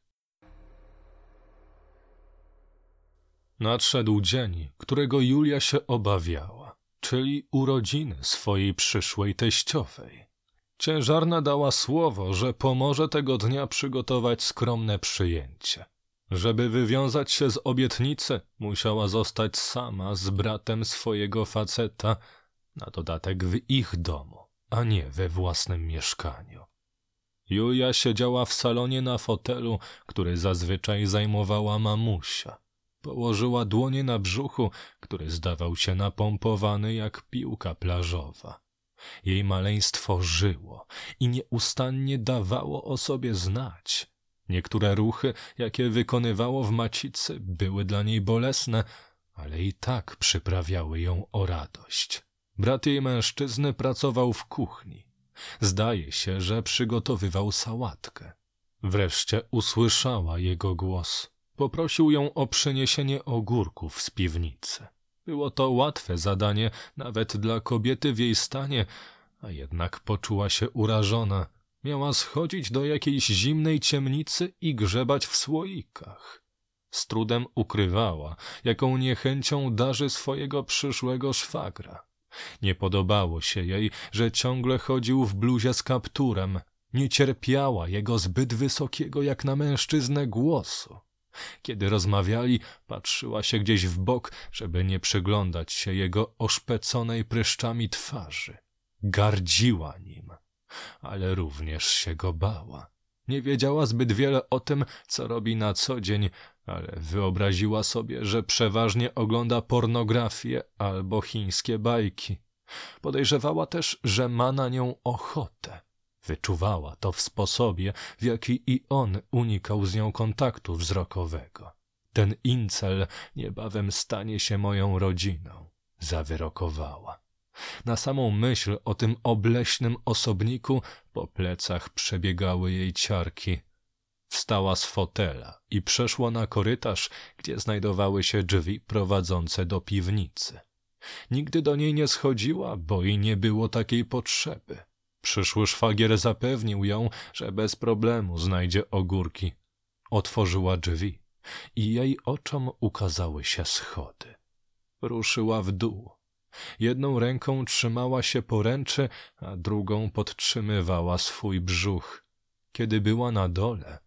Nadszedł dzień, którego Julia się obawiała, czyli urodziny swojej przyszłej teściowej. Ciężarna dała słowo, że pomoże tego dnia przygotować skromne przyjęcie. Żeby wywiązać się z obietnicy, musiała zostać sama z bratem swojego faceta, na dodatek w ich domu, a nie we własnym mieszkaniu. Julia siedziała w salonie na fotelu, który zazwyczaj zajmowała mamusia. Położyła dłonie na brzuchu, który zdawał się napompowany jak piłka plażowa. Jej maleństwo żyło i nieustannie dawało o sobie znać. Niektóre ruchy, jakie wykonywało w macicy, były dla niej bolesne, ale i tak przyprawiały ją o radość. Brat jej mężczyzny pracował w kuchni. Zdaje się, że przygotowywał sałatkę. Wreszcie usłyszała jego głos. Poprosił ją o przyniesienie ogórków z piwnicy. Było to łatwe zadanie, nawet dla kobiety w jej stanie, a jednak poczuła się urażona. Miała schodzić do jakiejś zimnej ciemnicy i grzebać w słoikach. Z trudem ukrywała, jaką niechęcią darzy swojego przyszłego szwagra. Nie podobało się jej, że ciągle chodził w bluzie z kapturem. Nie cierpiała jego zbyt wysokiego jak na mężczyznę głosu. Kiedy rozmawiali, patrzyła się gdzieś w bok, żeby nie przyglądać się jego oszpeconej pryszczami twarzy. Gardziła nim ale również się go bała. Nie wiedziała zbyt wiele o tym, co robi na co dzień, ale wyobraziła sobie, że przeważnie ogląda pornografię albo chińskie bajki. Podejrzewała też, że ma na nią ochotę. Wyczuwała to w sposobie, w jaki i on unikał z nią kontaktu wzrokowego. Ten incel niebawem stanie się moją rodziną, zawyrokowała. Na samą myśl o tym obleśnym osobniku po plecach przebiegały jej ciarki. Wstała z fotela i przeszła na korytarz, gdzie znajdowały się drzwi prowadzące do piwnicy. Nigdy do niej nie schodziła, bo i nie było takiej potrzeby. Przyszły szwagier zapewnił ją, że bez problemu znajdzie ogórki. Otworzyła drzwi i jej oczom ukazały się schody. Ruszyła w dół. Jedną ręką trzymała się poręczy, a drugą podtrzymywała swój brzuch. Kiedy była na dole,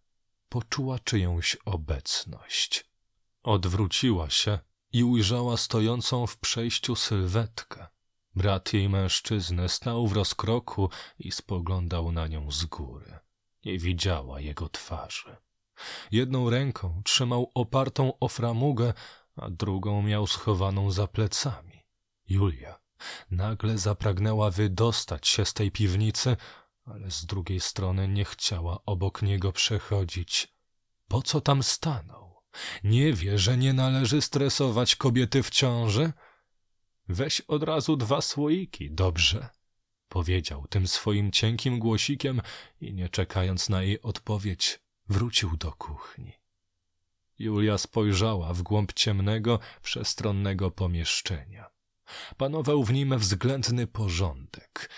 poczuła czyjąś obecność. Odwróciła się i ujrzała stojącą w przejściu sylwetkę. Brat jej mężczyzny stał w rozkroku i spoglądał na nią z góry. Nie widziała jego twarzy. Jedną ręką trzymał opartą o framugę, a drugą miał schowaną za plecami. Julia nagle zapragnęła wydostać się z tej piwnicy, ale z drugiej strony nie chciała obok niego przechodzić. Po co tam stanął? Nie wie, że nie należy stresować kobiety w ciąży? Weź od razu dwa słoiki, dobrze? Powiedział tym swoim cienkim głosikiem i nie czekając na jej odpowiedź, wrócił do kuchni. Julia spojrzała w głąb ciemnego, przestronnego pomieszczenia. Panował w nim względny porządek.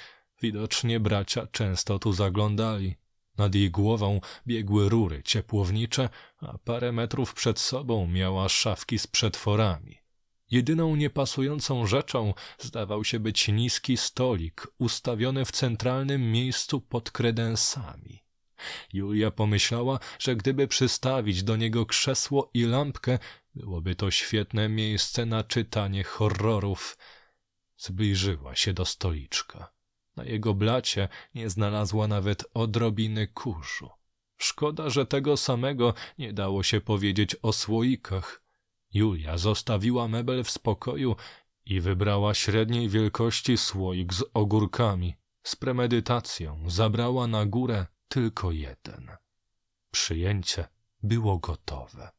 Widocznie bracia często tu zaglądali. Nad jej głową biegły rury ciepłownicze, a parę metrów przed sobą miała szafki z przetworami. Jedyną niepasującą rzeczą zdawał się być niski stolik ustawiony w centralnym miejscu pod kredensami. Julia pomyślała, że gdyby przystawić do niego krzesło i lampkę, byłoby to świetne miejsce na czytanie horrorów. Zbliżyła się do stoliczka. Na jego blacie nie znalazła nawet odrobiny kurzu. Szkoda, że tego samego nie dało się powiedzieć o słoikach. Julia zostawiła mebel w spokoju i wybrała średniej wielkości słoik z ogórkami. Z premedytacją zabrała na górę tylko jeden. Przyjęcie było gotowe.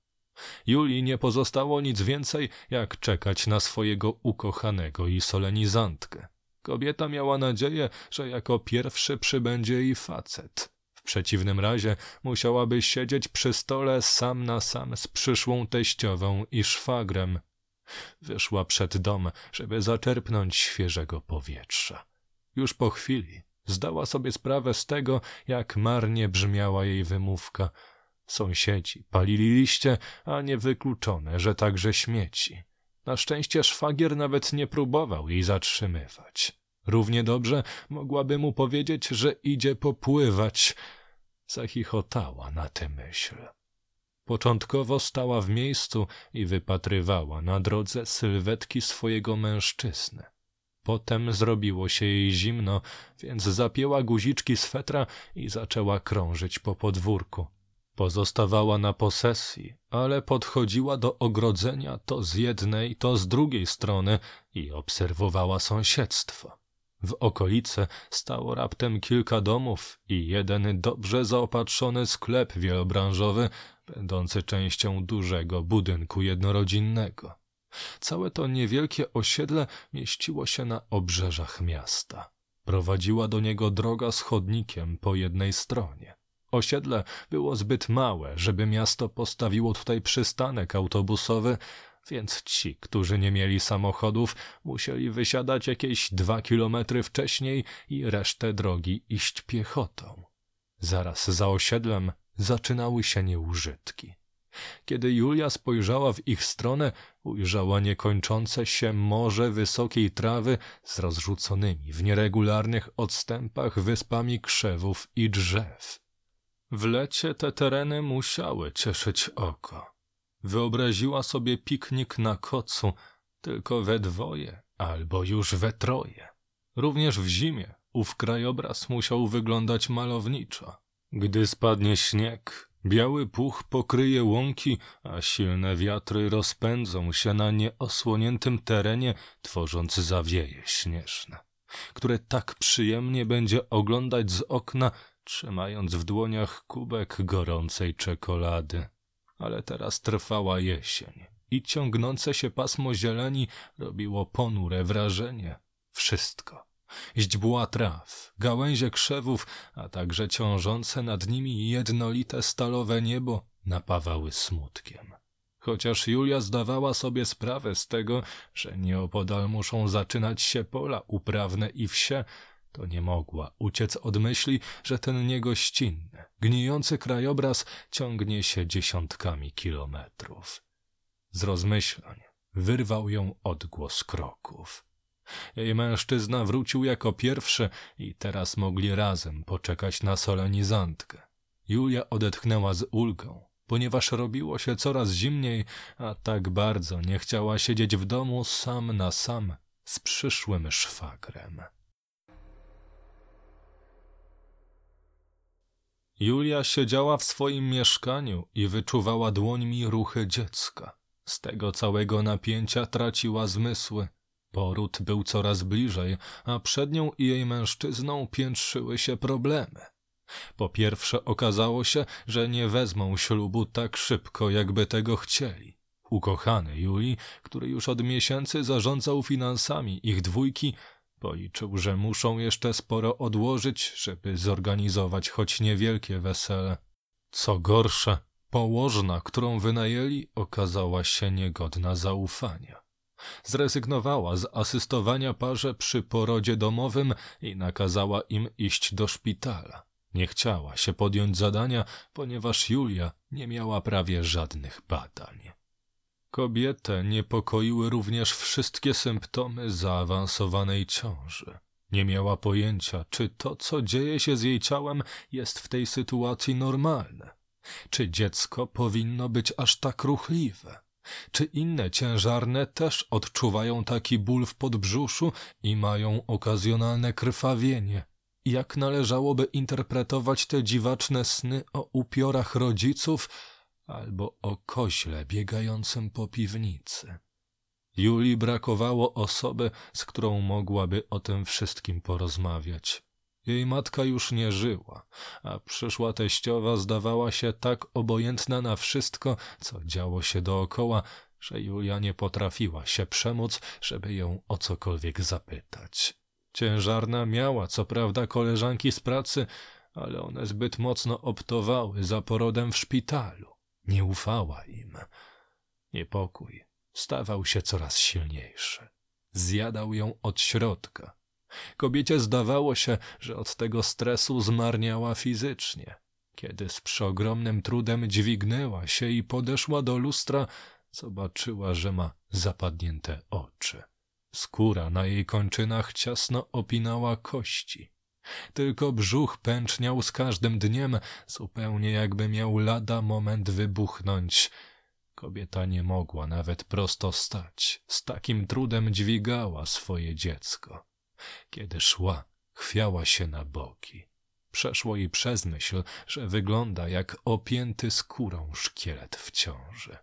Julii nie pozostało nic więcej, jak czekać na swojego ukochanego i solenizantkę. Kobieta miała nadzieję, że jako pierwszy przybędzie jej facet. W przeciwnym razie musiałaby siedzieć przy stole sam na sam z przyszłą teściową i szwagrem. Wyszła przed dom, żeby zaczerpnąć świeżego powietrza. Już po chwili zdała sobie sprawę z tego, jak marnie brzmiała jej wymówka – Sąsiedzi palili liście, a nie wykluczone, że także śmieci. Na szczęście szwagier nawet nie próbował jej zatrzymywać. Równie dobrze mogłaby mu powiedzieć, że idzie popływać. Zachichotała na tę myśl. Początkowo stała w miejscu i wypatrywała na drodze sylwetki swojego mężczyzny. Potem zrobiło się jej zimno, więc zapięła guziczki z fetra i zaczęła krążyć po podwórku. Pozostawała na posesji, ale podchodziła do ogrodzenia to z jednej, to z drugiej strony i obserwowała sąsiedztwo. W okolicy stało raptem kilka domów i jeden dobrze zaopatrzony sklep wielobranżowy, będący częścią dużego budynku jednorodzinnego. Całe to niewielkie osiedle mieściło się na obrzeżach miasta. Prowadziła do niego droga z chodnikiem po jednej stronie. Osiedle było zbyt małe, żeby miasto postawiło tutaj przystanek autobusowy, więc ci, którzy nie mieli samochodów, musieli wysiadać jakieś dwa kilometry wcześniej i resztę drogi iść piechotą. Zaraz za osiedlem zaczynały się nieużytki. Kiedy Julia spojrzała w ich stronę, ujrzała niekończące się morze wysokiej trawy z rozrzuconymi w nieregularnych odstępach wyspami krzewów i drzew. W lecie te tereny musiały cieszyć oko. Wyobraziła sobie piknik na kocu, tylko we dwoje albo już we troje. Również w zimie ów krajobraz musiał wyglądać malowniczo. Gdy spadnie śnieg, biały puch pokryje łąki, a silne wiatry rozpędzą się na nieosłoniętym terenie, tworząc zawieje śnieżne, które tak przyjemnie będzie oglądać z okna, trzymając w dłoniach kubek gorącej czekolady. Ale teraz trwała jesień i ciągnące się pasmo zieleni robiło ponure wrażenie. Wszystko. Źdźbła traw, gałęzie krzewów, a także ciążące nad nimi jednolite stalowe niebo napawały smutkiem. Chociaż Julia zdawała sobie sprawę z tego, że nieopodal muszą zaczynać się pola uprawne i wsie, to nie mogła uciec od myśli, że ten niegościnny, gnijący krajobraz ciągnie się dziesiątkami kilometrów. Z rozmyślań wyrwał ją odgłos kroków. Jej mężczyzna wrócił jako pierwszy i teraz mogli razem poczekać na solenizantkę. Julia odetchnęła z ulgą, ponieważ robiło się coraz zimniej, a tak bardzo nie chciała siedzieć w domu sam na sam z przyszłym szwagrem. Julia siedziała w swoim mieszkaniu i wyczuwała dłońmi ruchy dziecka. Z tego całego napięcia traciła zmysły. Poród był coraz bliżej, a przed nią i jej mężczyzną piętrzyły się problemy. Po pierwsze okazało się, że nie wezmą ślubu tak szybko, jakby tego chcieli. Ukochany Julii, który już od miesięcy zarządzał finansami ich dwójki, policzył, że muszą jeszcze sporo odłożyć, żeby zorganizować choć niewielkie wesele. Co gorsze, położna, którą wynajęli, okazała się niegodna zaufania. Zrezygnowała z asystowania parze przy porodzie domowym i nakazała im iść do szpitala. Nie chciała się podjąć zadania, ponieważ Julia nie miała prawie żadnych badań. Kobietę niepokoiły również wszystkie symptomy zaawansowanej ciąży. Nie miała pojęcia, czy to, co dzieje się z jej ciałem, jest w tej sytuacji normalne. Czy dziecko powinno być aż tak ruchliwe? Czy inne ciężarne też odczuwają taki ból w podbrzuszu i mają okazjonalne krwawienie? Jak należałoby interpretować te dziwaczne sny o upiorach rodziców albo o koźle biegającym po piwnicy? Julii brakowało osoby, z którą mogłaby o tym wszystkim porozmawiać. Jej matka już nie żyła, a przyszła teściowa zdawała się tak obojętna na wszystko, co działo się dookoła, że Julia nie potrafiła się przemóc, żeby ją o cokolwiek zapytać. Ciężarna miała co prawda koleżanki z pracy, ale one zbyt mocno optowały za porodem w szpitalu. Nie ufała im. Niepokój stawał się coraz silniejszy. Zjadał ją od środka. Kobiecie zdawało się, że od tego stresu zmarniała fizycznie. Kiedy z przeogromnym trudem dźwignęła się i podeszła do lustra, zobaczyła, że ma zapadnięte oczy. Skóra na jej kończynach ciasno opinała kości. Tylko brzuch pęczniał z każdym dniem, zupełnie jakby miał lada moment wybuchnąć. Kobieta nie mogła nawet prosto stać. Z takim trudem dźwigała swoje dziecko. Kiedy szła, chwiała się na boki. Przeszło jej przez myśl, że wygląda jak opięty skórą szkielet w ciąży.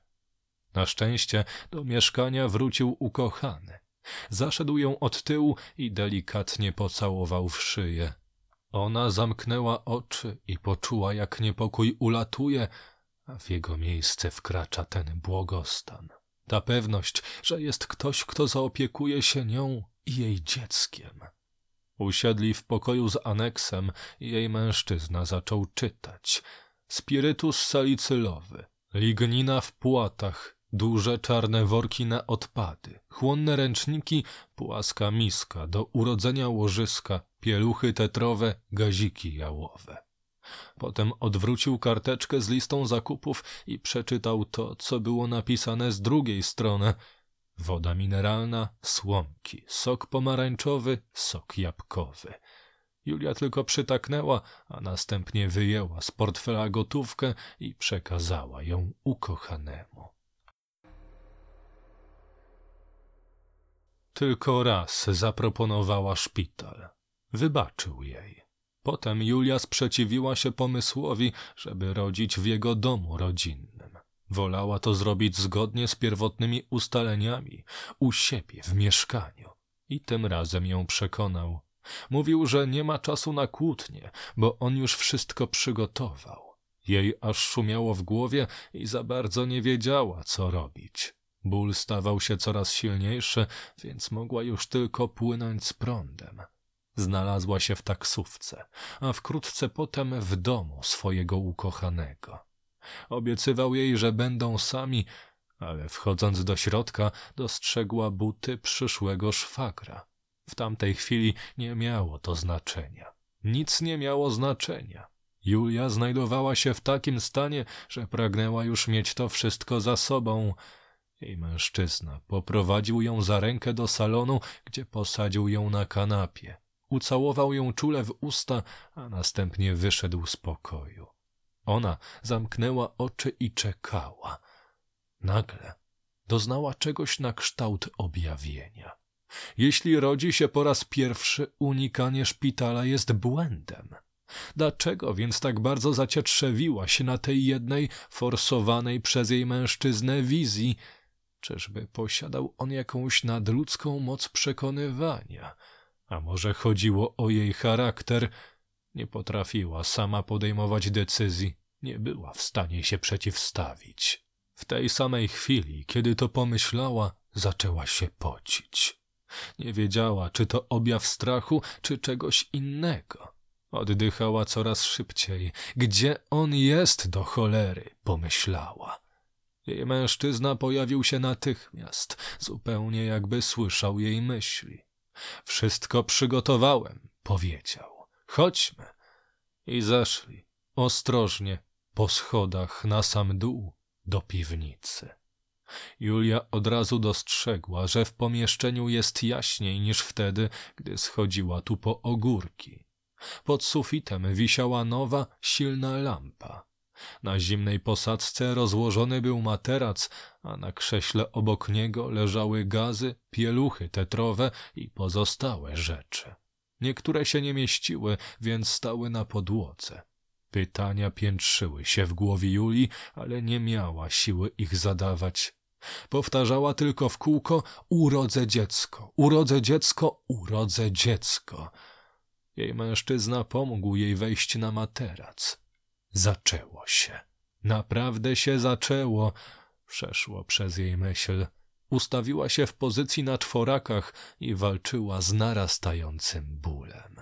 Na szczęście do mieszkania wrócił ukochany. Zaszedł ją od tyłu i delikatnie pocałował w szyję. Ona zamknęła oczy i poczuła, jak niepokój ulatuje, a w jego miejsce wkracza ten błogostan. Ta pewność, że jest ktoś, kto zaopiekuje się nią i jej dzieckiem. Usiedli w pokoju z aneksem i jej mężczyzna zaczął czytać. Spirytus salicylowy, lignina w płatach, duże czarne worki na odpady, chłonne ręczniki, płaska miska do urodzenia łożyska, pieluchy tetrowe, gaziki jałowe. Potem odwrócił karteczkę z listą zakupów i przeczytał to, co było napisane z drugiej strony – woda mineralna, słomki, sok pomarańczowy, sok jabłkowy. Julia tylko przytaknęła, a następnie wyjęła z portfela gotówkę i przekazała ją ukochanemu. Tylko raz zaproponowała szpital. Wybaczył jej. Potem Julia sprzeciwiła się pomysłowi, żeby rodzić w jego domu rodzinnym. Wolała to zrobić zgodnie z pierwotnymi ustaleniami, u siebie w mieszkaniu. I tym razem ją przekonał. Mówił, że nie ma czasu na kłótnie, bo on już wszystko przygotował. Jej aż szumiało w głowie i za bardzo nie wiedziała, co robić. Ból stawał się coraz silniejszy, więc mogła już tylko płynąć z prądem. Znalazła się w taksówce, a wkrótce potem w domu swojego ukochanego. Obiecywał jej, że będą sami, ale wchodząc do środka dostrzegła buty przyszłego szwagra. W tamtej chwili nie miało to znaczenia. Nic nie miało znaczenia. Julia znajdowała się w takim stanie, że pragnęła już mieć to wszystko za sobą. Jej mężczyzna poprowadził ją za rękę do salonu, gdzie posadził ją na kanapie. Ucałował ją czule w usta, a następnie wyszedł z pokoju. Ona zamknęła oczy i czekała. Nagle doznała czegoś na kształt objawienia. Jeśli rodzi się po raz pierwszy, unikanie szpitala jest błędem. Dlaczego więc tak bardzo zacietrzewiła się na tej jednej, forsowanej przez jej mężczyznę wizji? Czyżby posiadał on jakąś nadludzką moc przekonywania? A może chodziło o jej charakter? Nie potrafiła sama podejmować decyzji, nie była w stanie się przeciwstawić. W tej samej chwili, kiedy to pomyślała, zaczęła się pocić. Nie wiedziała, czy to objaw strachu, czy czegoś innego. Oddychała coraz szybciej. Gdzie on jest do cholery? pomyślała. Jej mężczyzna pojawił się natychmiast, zupełnie jakby słyszał jej myśli. Wszystko przygotowałem, powiedział. Chodźmy. I zeszli, ostrożnie, po schodach na sam dół do piwnicy. Julia od razu dostrzegła, że w pomieszczeniu jest jaśniej niż wtedy, gdy schodziła tu po ogórki. Pod sufitem wisiała nowa, silna lampa. Na zimnej posadzce rozłożony był materac, a na krześle obok niego leżały gazy, pieluchy tetrowe i pozostałe rzeczy. Niektóre się nie mieściły, więc stały na podłodze. Pytania piętrzyły się w głowie Julii, ale nie miała siły ich zadawać. Powtarzała tylko w kółko: Urodzę dziecko, urodzę dziecko, urodzę dziecko. Jej mężczyzna pomógł jej wejść na materac. Zaczęło się. Naprawdę się zaczęło. Przeszło przez jej myśl. Ustawiła się w pozycji na czworakach i walczyła z narastającym bólem.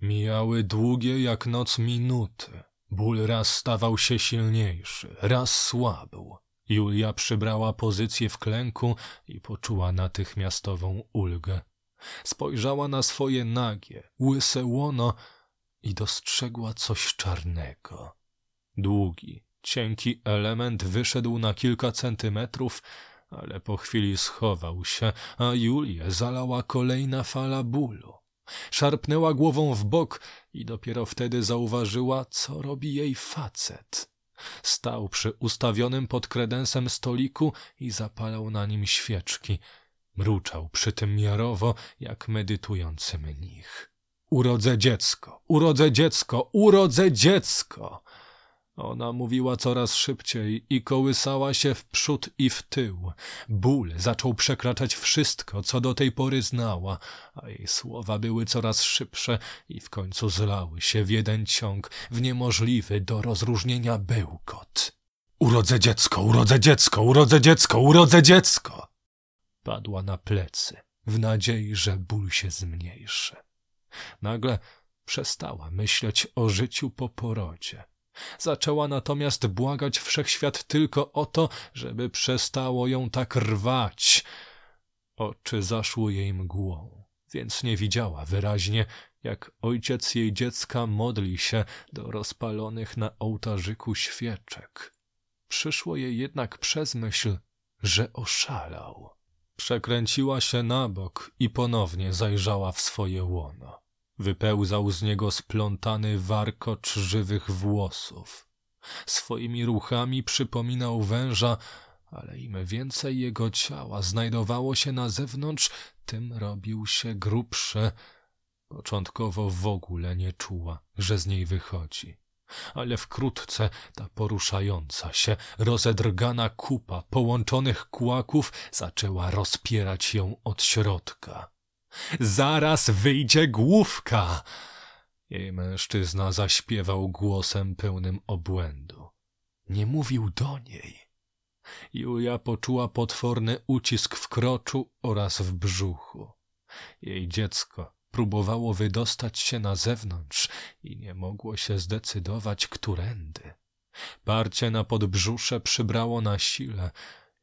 Mijały długie jak noc minuty. Ból raz stawał się silniejszy, raz słabł. Julia przybrała pozycję w klęku i poczuła natychmiastową ulgę. Spojrzała na swoje nagie, łyse łono i dostrzegła coś czarnego. Długi, cienki element wyszedł na kilka centymetrów, ale po chwili schował się, a Julię zalała kolejna fala bólu. Szarpnęła głową w bok i dopiero wtedy zauważyła, co robi jej facet. Stał przy ustawionym pod kredensem stoliku i zapalał na nim świeczki. Mruczał przy tym miarowo, jak medytujący mnich. Urodzę dziecko, urodzę dziecko, urodzę dziecko! Ona mówiła coraz szybciej i kołysała się w przód i w tył. Ból zaczął przekraczać wszystko, co do tej pory znała, a jej słowa były coraz szybsze i w końcu zlały się w jeden ciąg, w niemożliwy do rozróżnienia bełkot. Urodzę dziecko, urodzę dziecko, urodzę dziecko, urodzę dziecko! Padła na plecy, w nadziei, że ból się zmniejszy. Nagle przestała myśleć o życiu po porodzie. Zaczęła natomiast błagać wszechświat tylko o to, żeby przestało ją tak rwać. Oczy zaszły jej mgłą, więc nie widziała wyraźnie, jak ojciec jej dziecka modli się do rozpalonych na ołtarzyku świeczek. Przyszło jej jednak przez myśl, że oszalał. Przekręciła się na bok i ponownie zajrzała w swoje łono. Wypełzał z niego splątany warkocz żywych włosów. Swoimi ruchami przypominał węża, ale im więcej jego ciała znajdowało się na zewnątrz, tym robił się grubszy. Początkowo w ogóle nie czuła, że z niej wychodzi. Ale wkrótce ta poruszająca się, rozedrgana kupa połączonych kłaków zaczęła rozpierać ją od środka. Zaraz wyjdzie główka! Jej mężczyzna zaśpiewał głosem pełnym obłędu. Nie mówił do niej. Julia poczuła potworny ucisk w kroczu oraz w brzuchu. Jej dziecko próbowało wydostać się na zewnątrz i nie mogło się zdecydować, którędy. Parcie na podbrzusze przybrało na sile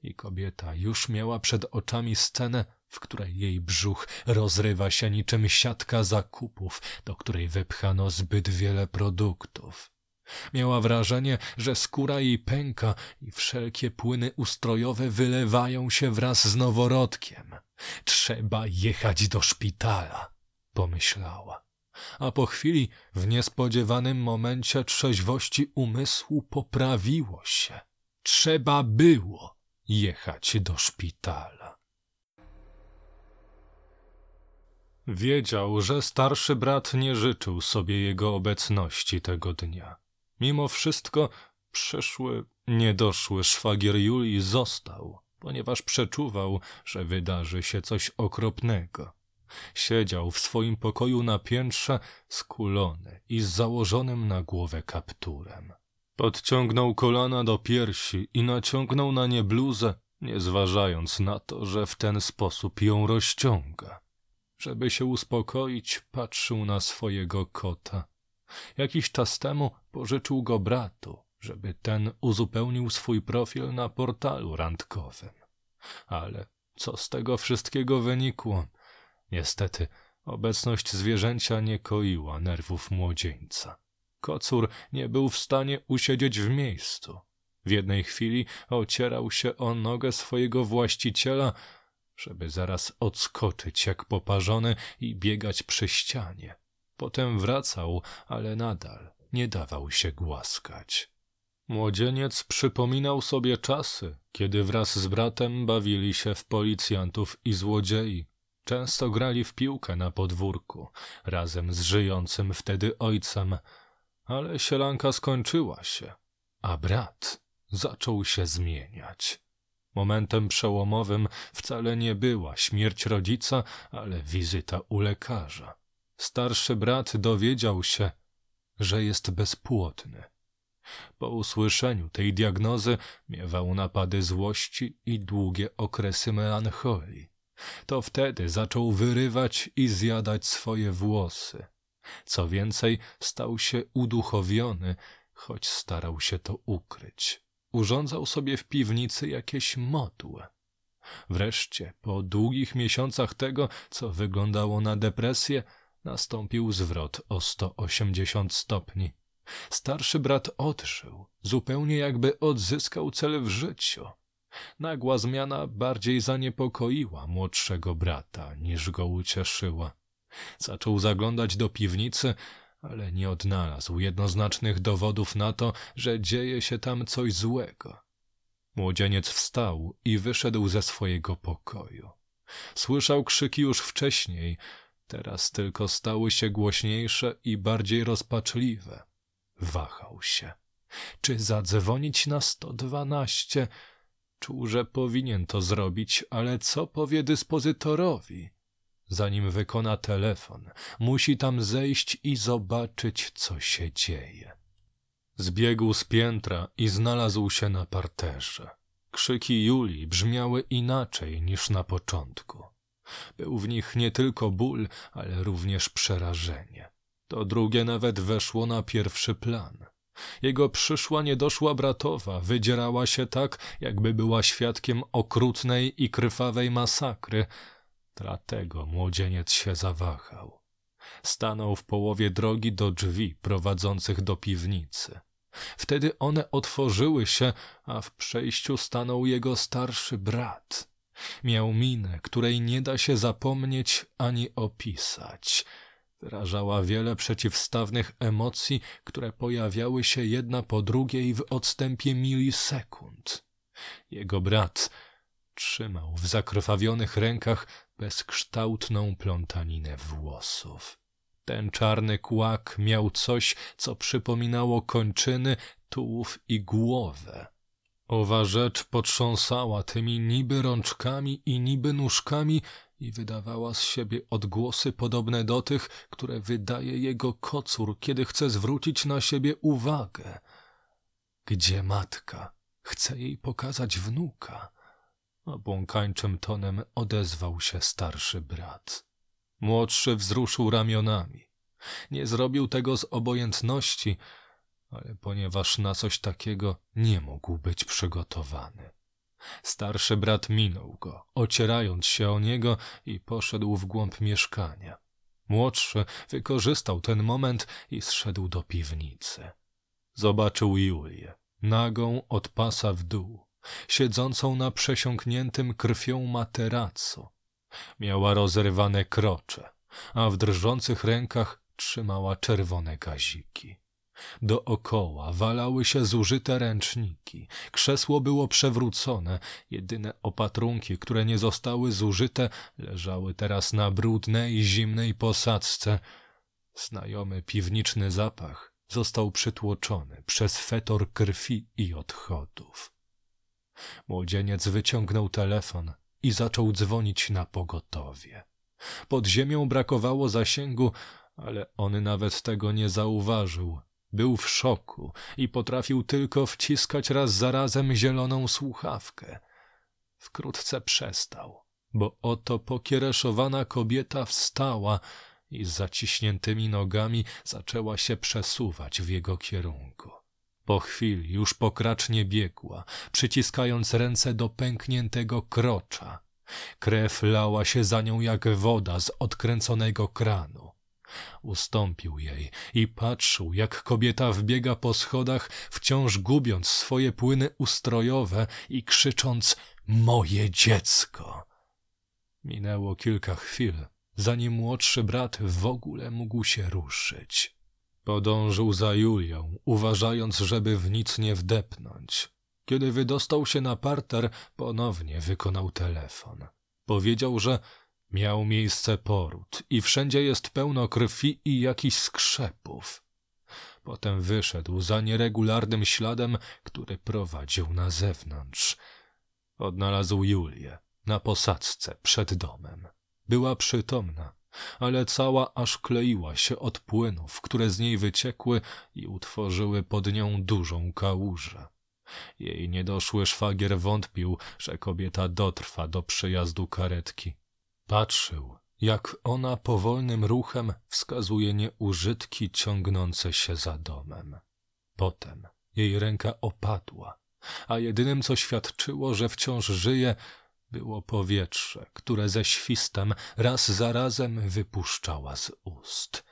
i kobieta już miała przed oczami scenę, w której jej brzuch rozrywa się niczym siatka zakupów, do której wypchano zbyt wiele produktów. Miała wrażenie, że skóra jej pęka i wszelkie płyny ustrojowe wylewają się wraz z noworodkiem. Trzeba jechać do szpitala, pomyślała. A po chwili, w niespodziewanym momencie trzeźwości umysłu poprawiło się. Trzeba było jechać do szpitala. Wiedział, że starszy brat nie życzył sobie jego obecności tego dnia. Mimo wszystko przyszły, niedoszły szwagier Julii został, ponieważ przeczuwał, że wydarzy się coś okropnego. Siedział w swoim pokoju na piętrze, skulony i z założonym na głowę kapturem. Podciągnął kolana do piersi i naciągnął na nie bluzę, nie zważając na to, że w ten sposób ją rozciąga. Żeby się uspokoić, patrzył na swojego kota. Jakiś czas temu pożyczył go bratu, żeby ten uzupełnił swój profil na portalu randkowym. Ale co z tego wszystkiego wynikło? Niestety, obecność zwierzęcia nie koiła nerwów młodzieńca. Kocur nie był w stanie usiedzieć w miejscu. W jednej chwili ocierał się o nogę swojego właściciela, żeby zaraz odskoczyć jak poparzony i biegać przy ścianie. Potem wracał, ale nadal nie dawał się głaskać. Młodzieniec przypominał sobie czasy, kiedy wraz z bratem bawili się w policjantów i złodziei. Często grali w piłkę na podwórku, razem z żyjącym wtedy ojcem, ale sielanka skończyła się, a brat zaczął się zmieniać. Momentem przełomowym wcale nie była śmierć rodzica, ale wizyta u lekarza. Starszy brat dowiedział się, że jest bezpłodny. Po usłyszeniu tej diagnozy miewał napady złości i długie okresy melancholii. To wtedy zaczął wyrywać i zjadać swoje włosy. Co więcej, stał się uduchowiony, choć starał się to ukryć. Urządzał sobie w piwnicy jakieś modłę. Wreszcie, po długich miesiącach tego, co wyglądało na depresję, nastąpił zwrot o 180 stopni. Starszy brat odżył, zupełnie jakby odzyskał cel w życiu. Nagła zmiana bardziej zaniepokoiła młodszego brata, niż go ucieszyła. Zaczął zaglądać do piwnicy, ale nie odnalazł jednoznacznych dowodów na to, że dzieje się tam coś złego. Młodzieniec wstał i wyszedł ze swojego pokoju. Słyszał krzyki już wcześniej, teraz tylko stały się głośniejsze i bardziej rozpaczliwe. Wahał się. Czy zadzwonić na 112? Czuł, że powinien to zrobić, ale co powie dyspozytorowi? Zanim wykona telefon, musi tam zejść i zobaczyć, co się dzieje. Zbiegł z piętra i znalazł się na parterze. Krzyki Julii brzmiały inaczej niż na początku. Był w nich nie tylko ból, ale również przerażenie. To drugie nawet weszło na pierwszy plan. Jego przyszła niedoszła bratowa wydzierała się tak, jakby była świadkiem okrutnej i krwawej masakry. Dlatego młodzieniec się zawahał. Stanął w połowie drogi do drzwi prowadzących do piwnicy. Wtedy one otworzyły się, a w przejściu stanął jego starszy brat. Miał minę, której nie da się zapomnieć ani opisać. Wyrażała wiele przeciwstawnych emocji, które pojawiały się jedna po drugiej w odstępie milisekund. Jego brat trzymał w zakrwawionych rękach bezkształtną plątaninę włosów. Ten czarny kłak miał coś, co przypominało kończyny, tułów i głowę. Owa rzecz potrząsała tymi niby rączkami i niby nóżkami i wydawała z siebie odgłosy podobne do tych, które wydaje jego kocur, kiedy chce zwrócić na siebie uwagę. Gdzie matka? Chce jej pokazać wnuka. Obłąkańczym tonem odezwał się starszy brat. Młodszy wzruszył ramionami. Nie zrobił tego z obojętności, ale ponieważ na coś takiego nie mógł być przygotowany. Starszy brat minął go, ocierając się o niego i poszedł w głąb mieszkania. Młodszy wykorzystał ten moment i zszedł do piwnicy. Zobaczył Julię, nagą od pasa w dół, siedzącą na przesiąkniętym krwią materacu. Miała rozerwane krocze, a w drżących rękach trzymała czerwone gaziki. Dookoła walały się zużyte ręczniki. Krzesło było przewrócone. Jedyne opatrunki, które nie zostały zużyte, leżały teraz na brudnej, zimnej posadzce. Znajomy piwniczny zapach został przytłoczony przez fetor krwi i odchodów. Młodzieniec wyciągnął telefon i zaczął dzwonić na pogotowie. Pod ziemią brakowało zasięgu, ale on nawet tego nie zauważył. Był w szoku i potrafił tylko wciskać raz za razem zieloną słuchawkę. Wkrótce przestał, bo oto pokiereszowana kobieta wstała i z zaciśniętymi nogami zaczęła się przesuwać w jego kierunku. Po chwili już pokracznie biegła, przyciskając ręce do pękniętego krocza. Krew lała się za nią jak woda z odkręconego kranu. Ustąpił jej i patrzył, jak kobieta wbiega po schodach, wciąż gubiąc swoje płyny ustrojowe i krzycząc moje dziecko. Minęło kilka chwil, zanim młodszy brat w ogóle mógł się ruszyć. Podążył za Julią, uważając, żeby w nic nie wdepnąć. Kiedy wydostał się na parter, ponownie wykonał telefon. Powiedział, że Miał miejsce poród i wszędzie jest pełno krwi i jakichś skrzepów. Potem wyszedł za nieregularnym śladem, który prowadził na zewnątrz. Odnalazł Julię na posadzce przed domem. Była przytomna, ale cała aż kleiła się od płynów, które z niej wyciekły i utworzyły pod nią dużą kałużę. Jej niedoszły szwagier wątpił, że kobieta dotrwa do przyjazdu karetki. Patrzył, jak ona powolnym ruchem wskazuje nieużytki ciągnące się za domem. Potem jej ręka opadła, a jedynym, co świadczyło, że wciąż żyje, było powietrze, które ze świstem raz za razem wypuszczała z ust.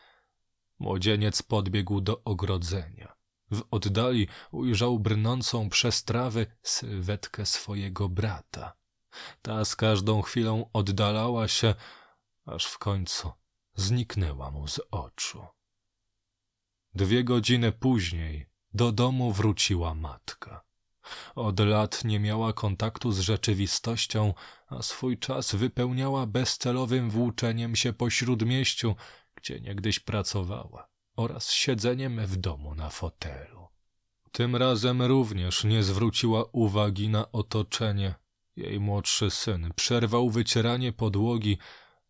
Młodzieniec podbiegł do ogrodzenia. W oddali ujrzał brnącą przez trawy sylwetkę swojego brata. Ta z każdą chwilą oddalała się, aż w końcu zniknęła mu z oczu. Dwie godziny później do domu wróciła matka. Od lat nie miała kontaktu z rzeczywistością, a swój czas wypełniała bezcelowym włóczeniem się po śródmieściu, gdzie niegdyś pracowała, oraz siedzeniem w domu na fotelu. Tym razem również nie zwróciła uwagi na otoczenie, jej młodszy syn przerwał wycieranie podłogi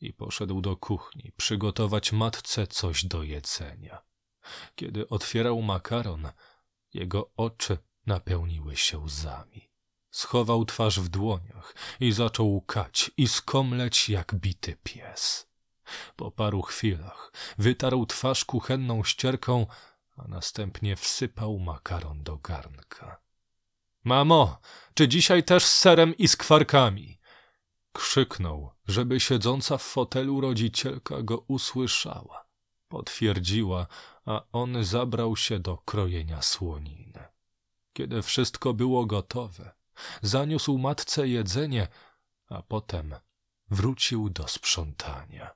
i poszedł do kuchni przygotować matce coś do jedzenia. Kiedy otwierał makaron, jego oczy napełniły się łzami. Schował twarz w dłoniach i zaczął łkać i skomleć jak bity pies. Po paru chwilach wytarł twarz kuchenną ścierką, a następnie wsypał makaron do garnka. Mamo, czy dzisiaj też z serem i skwarkami? Krzyknął, żeby siedząca w fotelu rodzicielka go usłyszała. Potwierdziła, a on zabrał się do krojenia słoniny. Kiedy wszystko było gotowe, zaniósł matce jedzenie, a potem wrócił do sprzątania.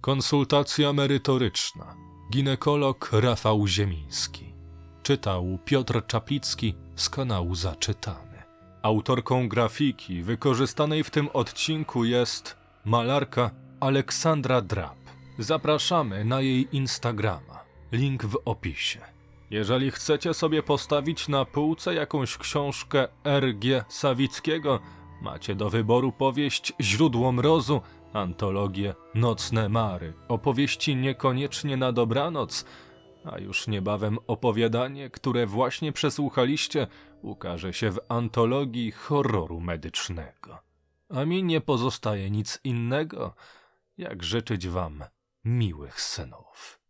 Konsultacja merytoryczna. Ginekolog Rafał Ziemiński. Czytał Piotr Czaplicki z kanału Zaczytany. Autorką grafiki wykorzystanej w tym odcinku jest malarka Aleksandra Drab. Zapraszamy na jej Instagrama. Link w opisie. Jeżeli chcecie sobie postawić na półce jakąś książkę R.G. Sawickiego, macie do wyboru powieść Źródło Mrozu, antologię Nocne Mary, opowieści niekoniecznie na dobranoc, a już niebawem opowiadanie, które właśnie przesłuchaliście, ukaże się w antologii horroru medycznego. A mi nie pozostaje nic innego, jak życzyć wam miłych snów.